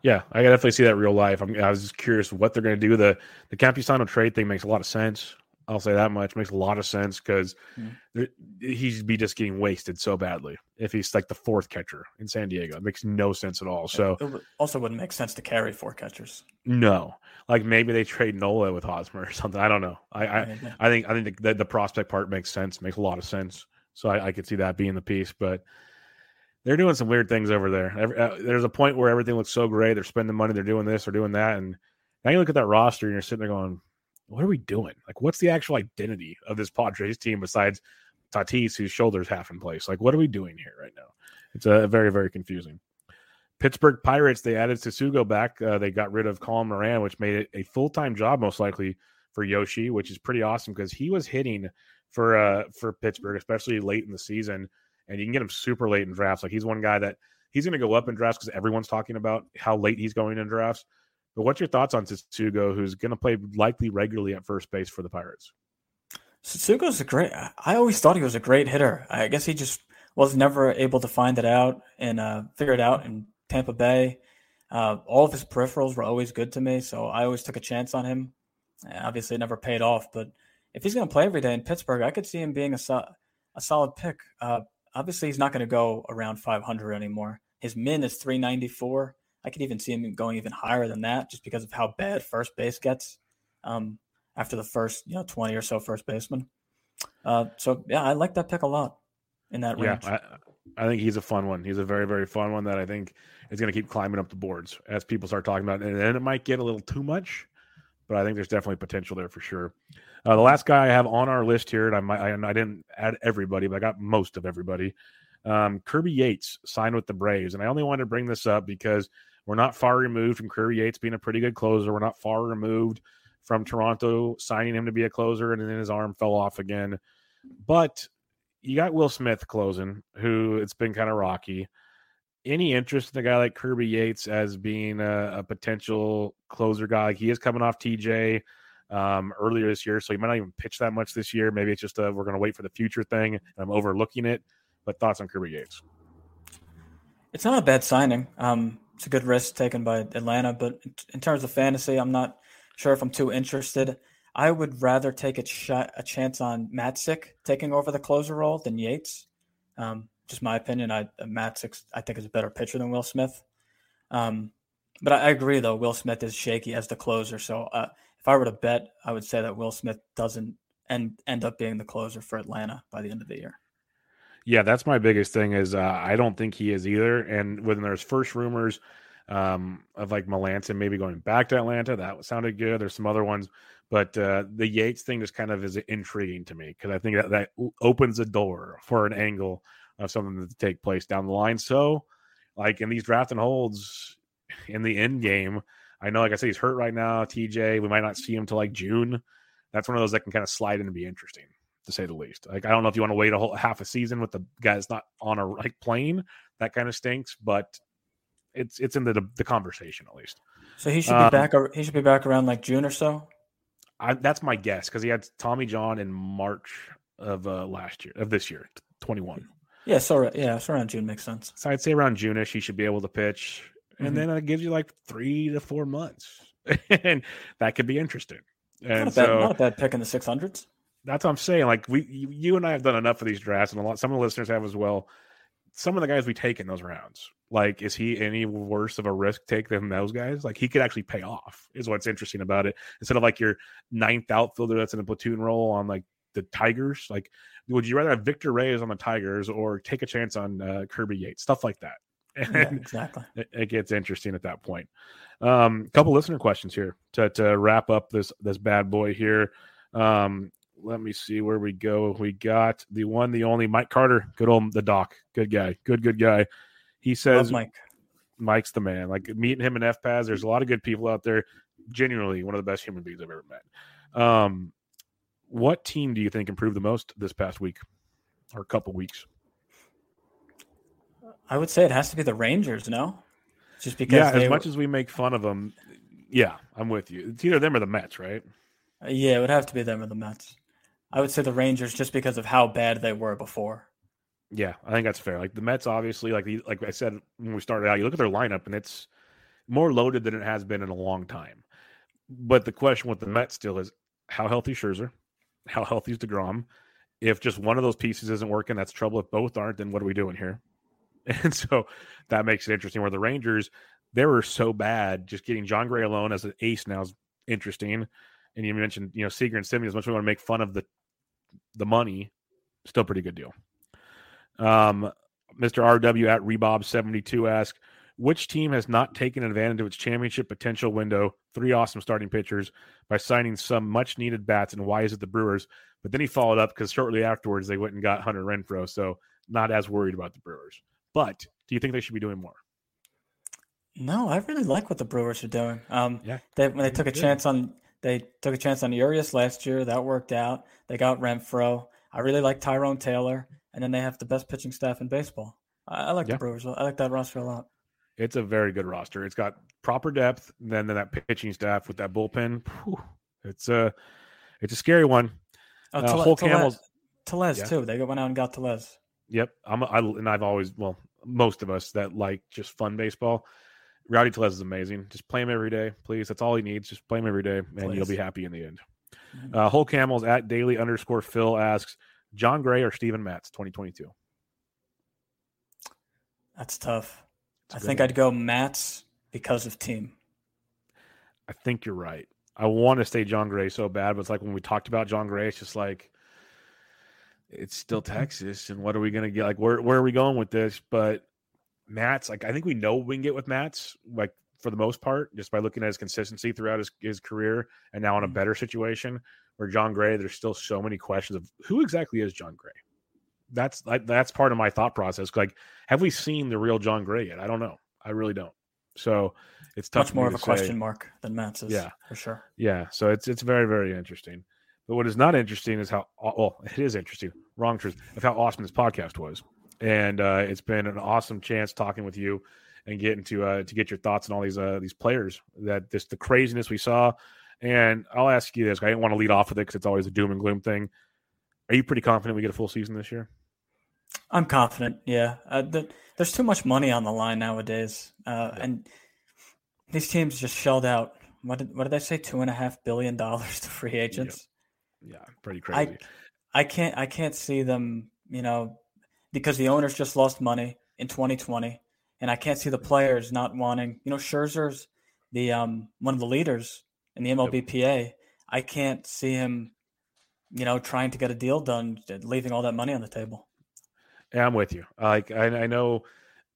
Yeah, I definitely see that real life. I'm, i was just curious what they're going to do. The the Campusano trade thing makes a lot of sense. I'll say that much makes a lot of sense because mm-hmm. he'd be just getting wasted so badly if he's like the fourth catcher in San Diego. It makes no sense at all. So it also wouldn't make sense to carry four catchers. No, like maybe they trade Nola with Hosmer or something. I don't know. I I, I think I think the, the prospect part makes sense. Makes a lot of sense. So I, I could see that being the piece, but they're doing some weird things over there. Every, uh, there's a point where everything looks so great. They're spending money. They're doing this. They're doing that. And now you look at that roster and you're sitting there going, what are we doing? Like, what's the actual identity of this Padres team besides Tatis, whose shoulder's half in place? Like, what are we doing here right now? It's a uh, very, very confusing. Pittsburgh Pirates, they added Tsutsugo back. Uh, they got rid of Colin Moran, which made it a full time job, most likely, for Yoshi, which is pretty awesome because he was hitting for uh for Pittsburgh, especially late in the season. And you can get him super late in drafts. Like he's one guy that he's going to go up in drafts because everyone's talking about how late he's going in drafts. But what's your thoughts on Tsutsugo, who's going to play likely regularly at first base for the Pirates? Tsutsugo's a great. I always thought he was a great hitter. I guess he just was never able to find it out and uh, figure it out in Tampa Bay. Uh, all of his peripherals were always good to me, so I always took a chance on him. Obviously, it never paid off, but if he's going to play every day in Pittsburgh, I could see him being a, a solid pick. Uh, obviously, he's not going to go around 500 anymore. His min is 394. I could even see him going even higher than that just because of how bad first base gets um, after the first you know 20 or so first baseman. Uh, so yeah, I like that pick a lot in that range. Yeah, I, I think he's a fun one. He's a very very fun one that I think is going to keep climbing up the boards as people start talking about it. And then it might get a little too much, but I think there's definitely potential there for sure. Uh, the last guy I have on our list here, and I I, I didn't add everybody, but I got most of everybody. Um, Kirby Yates signed with the Braves, and I only wanted to bring this up because we're not far removed from Kirby Yates being a pretty good closer. We're not far removed from Toronto signing him to be a closer, and then his arm fell off again. But you got Will Smith closing, who it's been kind of rocky. Any interest in a guy like Kirby Yates as being a, a potential closer guy? he is coming off TJ um, earlier this year, so he might not even pitch that much this year. Maybe it's just a, we're going to wait for the future thing. I'm overlooking it. But thoughts on Kirby Yates? It's not a bad signing. Um, it's a good risk taken by Atlanta, but in terms of fantasy, I'm not sure if I'm too interested. I would rather take a shot, a chance on Matzek taking over the closer role than Yates. Um, just my opinion. I Matzek I think is a better pitcher than Will Smith. Um, but I, I, agree though. Will Smith is shaky as the closer. So uh, I were to bet, I would say that Will Smith doesn't end end up being the closer for Atlanta by the end of the year. Yeah, that's my biggest thing. Is uh, I don't think he is either. And when there's first rumors um, of like Melancon maybe going back to Atlanta, that sounded good. There's some other ones but uh, the Yates thing just kind of is intriguing to me because I think that that opens a door for an angle of something to take place down the line. So, like in these draft and holds in the end game, I know, like I said, he's hurt right now. TJ, we might not see him till like June. That's one of those that can kind of slide in and be interesting, to say the least. Like I don't know if you want to wait a whole half a season with the guy that's not on a like plane. That kind of stinks, but it's it's in the the conversation at least. So he should be um, back. He should be back around like June or so. I, that's my guess because he had Tommy John in March of uh, last year of this year, twenty one. Yeah, so yeah, so around June makes sense. So I'd say around Juneish he should be able to pitch, and mm-hmm. then it gives you like three to four months, and that could be interesting. And not so bad, not a bad pick in the six hundreds. That's what I'm saying. Like we, you and I have done enough of these drafts, and a lot some of the listeners have as well. Some of the guys we take in those rounds, like, is he any worse of a risk take than those guys? Like, he could actually pay off, is what's interesting about it. Instead of like your ninth outfielder that's in a platoon role on like the Tigers, like, would you rather have Victor Reyes on the Tigers or take a chance on uh, Kirby Yates, stuff like that? Yeah, exactly. It, it, gets interesting at that point. A um, couple listener questions here to, to wrap up this this bad boy here. Um, let me see where we go. We got the one, the only Mike Carter, good old the doc, good guy, good good guy. He says Love Mike. Mike's the man. Like meeting him in FPAS, there's a lot of good people out there. Genuinely one of the best human beings I've ever met. Um, what team do you think improved the most this past week or a couple weeks? I would say it has to be the Rangers, no? Just because Yeah, as much as we make fun of them, yeah, I'm with you. It's either them or the Mets, right? Yeah, it would have to be them or the Mets. I would say the Rangers just because of how bad they were before. Yeah, I think that's fair. Like the Mets, obviously, like the, like I said when we started out, you look at their lineup and it's more loaded than it has been in a long time. But the question with the Mets still is how healthy Scherzer, how healthy is Degrom. If just one of those pieces isn't working, that's trouble. If both aren't, then what are we doing here? And so that makes it interesting. Where the Rangers, they were so bad, just getting Jon Gray alone as an ace now is interesting. And you mentioned, you know, Seager and Semien, as much as we want to make fun of the the money, still pretty good deal. Um, Mr. RW at Rebob72 asks, which team has not taken advantage of its championship potential window? Three awesome starting pitchers by signing some much needed bats, and why is it the Brewers? But then he followed up because shortly afterwards they went and got Hunter Renfroe. so not as worried about the Brewers. But do you think they should be doing more? No, I really like what the Brewers are doing. Um, yeah, they, when they took a chance on they took a chance on Urias last year, that worked out. They got Renfroe. I really like Tyrone Taylor and then they have the best pitching staff in baseball. I, I like yeah. the Brewers. I like that roster a lot. It's a very good roster. It's got proper depth. Then, then that pitching staff with that bullpen. Whew, it's a it's a scary one. Oh, uh, Whole Tellez, Tellez yeah. too. They went out and got Tellez. Yep, I'm. I, and I've always well, most of us that like just fun baseball. Rowdy Tellez is amazing. Just play him every day, please. That's all he needs. Just play him every day, and Please. you'll be happy in the end. Mhm. Uh, Whole Camels at daily underscore Phil asks Jon Gray or Steven Matz 2022. That's tough. A I think one. I'd go Matz because of team. I think you're right. I want to say Jon Gray so bad, but it's like when we talked about Jon Gray, it's just like it's still Texas, and what are we gonna get? Like, where where are we going with this? But Matz like, I think we know what we can get with Matz like for the most part, just by looking at his consistency throughout his, his career, and now in a Mhm. better situation. Where Jon Gray, there's still so many questions of who exactly is Jon Gray. That's like that's part of my thought process. Like, have we seen the real Jon Gray yet? I don't know. I really don't. So it's tough. Much more of a say. question mark than Matz is. Yeah. for sure. Yeah, so it's it's very very interesting. But what is not interesting is how well it is interesting. Wrong truth of how awesome this podcast was, and uh, it's been an awesome chance talking with you and getting to uh, to get your thoughts on all these uh, these players that this the craziness we saw. And I'll ask you this: I didn't want to lead off with it because it's always a doom and gloom thing. Are you pretty confident we get a full season this year? I'm confident. Yeah, uh, the, there's too much money on the line nowadays, uh, Yeah. and these teams just shelled out. What did what did they say? Two and a half billion dollars to free agents. Yeah, pretty crazy. I can't I can't see them, you know, because the owners just lost money in 2020, and I can't see the players not wanting. You know, Scherzer's the um one of the leaders in the MLBPA. I can't see him, you know, trying to get a deal done, leaving all that money on the table. Yeah, I'm with you. Like I, I know,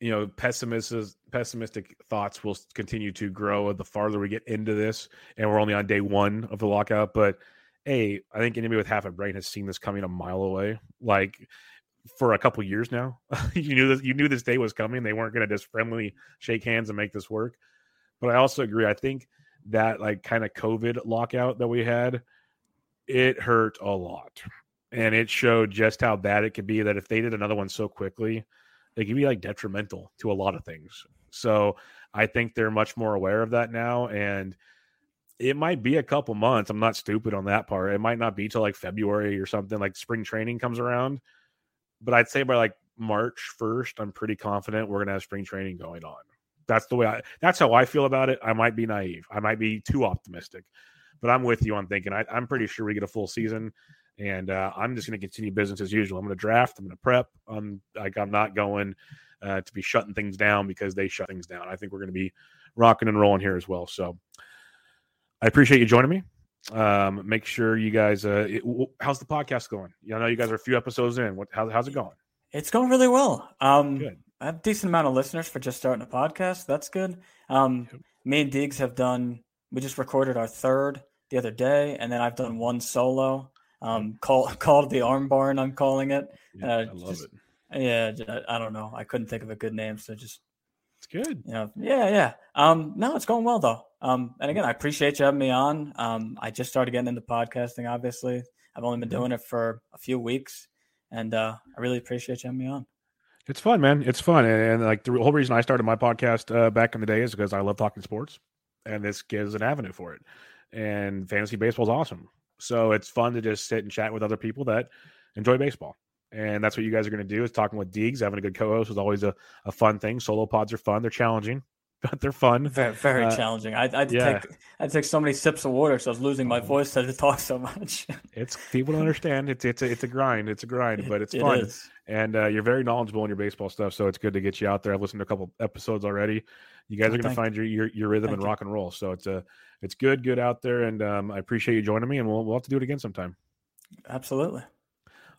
you know, pessimistic pessimistic thoughts will continue to grow the farther we get into this, and we're only on day one of the lockout. But hey, I think anybody with half a brain has seen this coming a mile away. Like for a couple years now, you knew this. You knew this day was coming. They weren't going to just friendly shake hands and make this work. But I also agree. I think that like kind of COVID lockout that we had, it hurt a lot and it showed just how bad it could be that if they did another one so quickly it could be like detrimental to a lot of things so i think they're much more aware of that now and it might be a couple months i'm not stupid on that part it might not be till like february or something like spring training comes around but i'd say by like march 1st i'm pretty confident we're going to have spring training going on that's the way i that's how i feel about it i might be naive i might be too optimistic but i'm with you on thinking I, i'm pretty sure we get a full season and uh, I'm just going to continue business as usual. I'm going to draft. I'm going to prep. I'm like I'm not going uh, to be shutting things down because they shut things down. I think we're going to be rocking and rolling here as well. So I appreciate you joining me. Um, make sure you guys. Uh, it, w- how's the podcast going? You know, you guys are a few episodes in. What? How, how's it going? It's going really well. Um, Good. I have a decent amount of listeners for just starting a podcast. That's good. Um, Yep. Me and Diggs have done. We just recorded our third the other day, and then I've done one solo. Um, call, called the Arm Barn. I'm calling it. Yeah, Uh, I love just- it. Yeah, I don't know. I couldn't think of a good name, so just good. Yeah, yeah, yeah. Um, no, it's going well though. Um, and again, I appreciate you having me on. Um, I just started getting into podcasting. Obviously, I've only been Mhm. doing it for a few weeks, and uh, I really appreciate you having me on. It's fun, man. It's fun, and, and like the whole reason I started my podcast uh, back in the day is because I love talking sports, and this gives an avenue for it. And fantasy baseball is awesome, so it's fun to just sit and chat with other people that enjoy baseball. And that's what you guys are going to do is talking with Deegs. Having a good co-host is always a, a fun thing. Solo pods are fun. They're challenging, but they're fun. Very, very Uh, challenging. I, I'd yeah. take, I'd take so many sips of water, so I was losing my Oh. voice to talk so much. It's people don't understand. It's it's a, it's a grind. It's a grind, but it's It fun. and uh, you're very knowledgeable in your baseball stuff, so it's good to get you out there. I've listened to a couple episodes already. You guys Oh, are going to find your, your your rhythm and rock and roll. So it's a it's good, good out there, and um, I appreciate you joining me, and we'll we'll have to do it again sometime. Absolutely.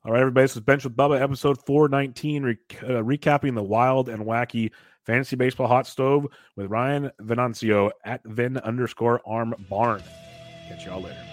All right, everybody. This is Bench with Bubba, episode 419, re- uh, recapping the wild and wacky fantasy baseball hot stove with Ryan Venancio at ven underscore Arm Barn. Catch y'all later.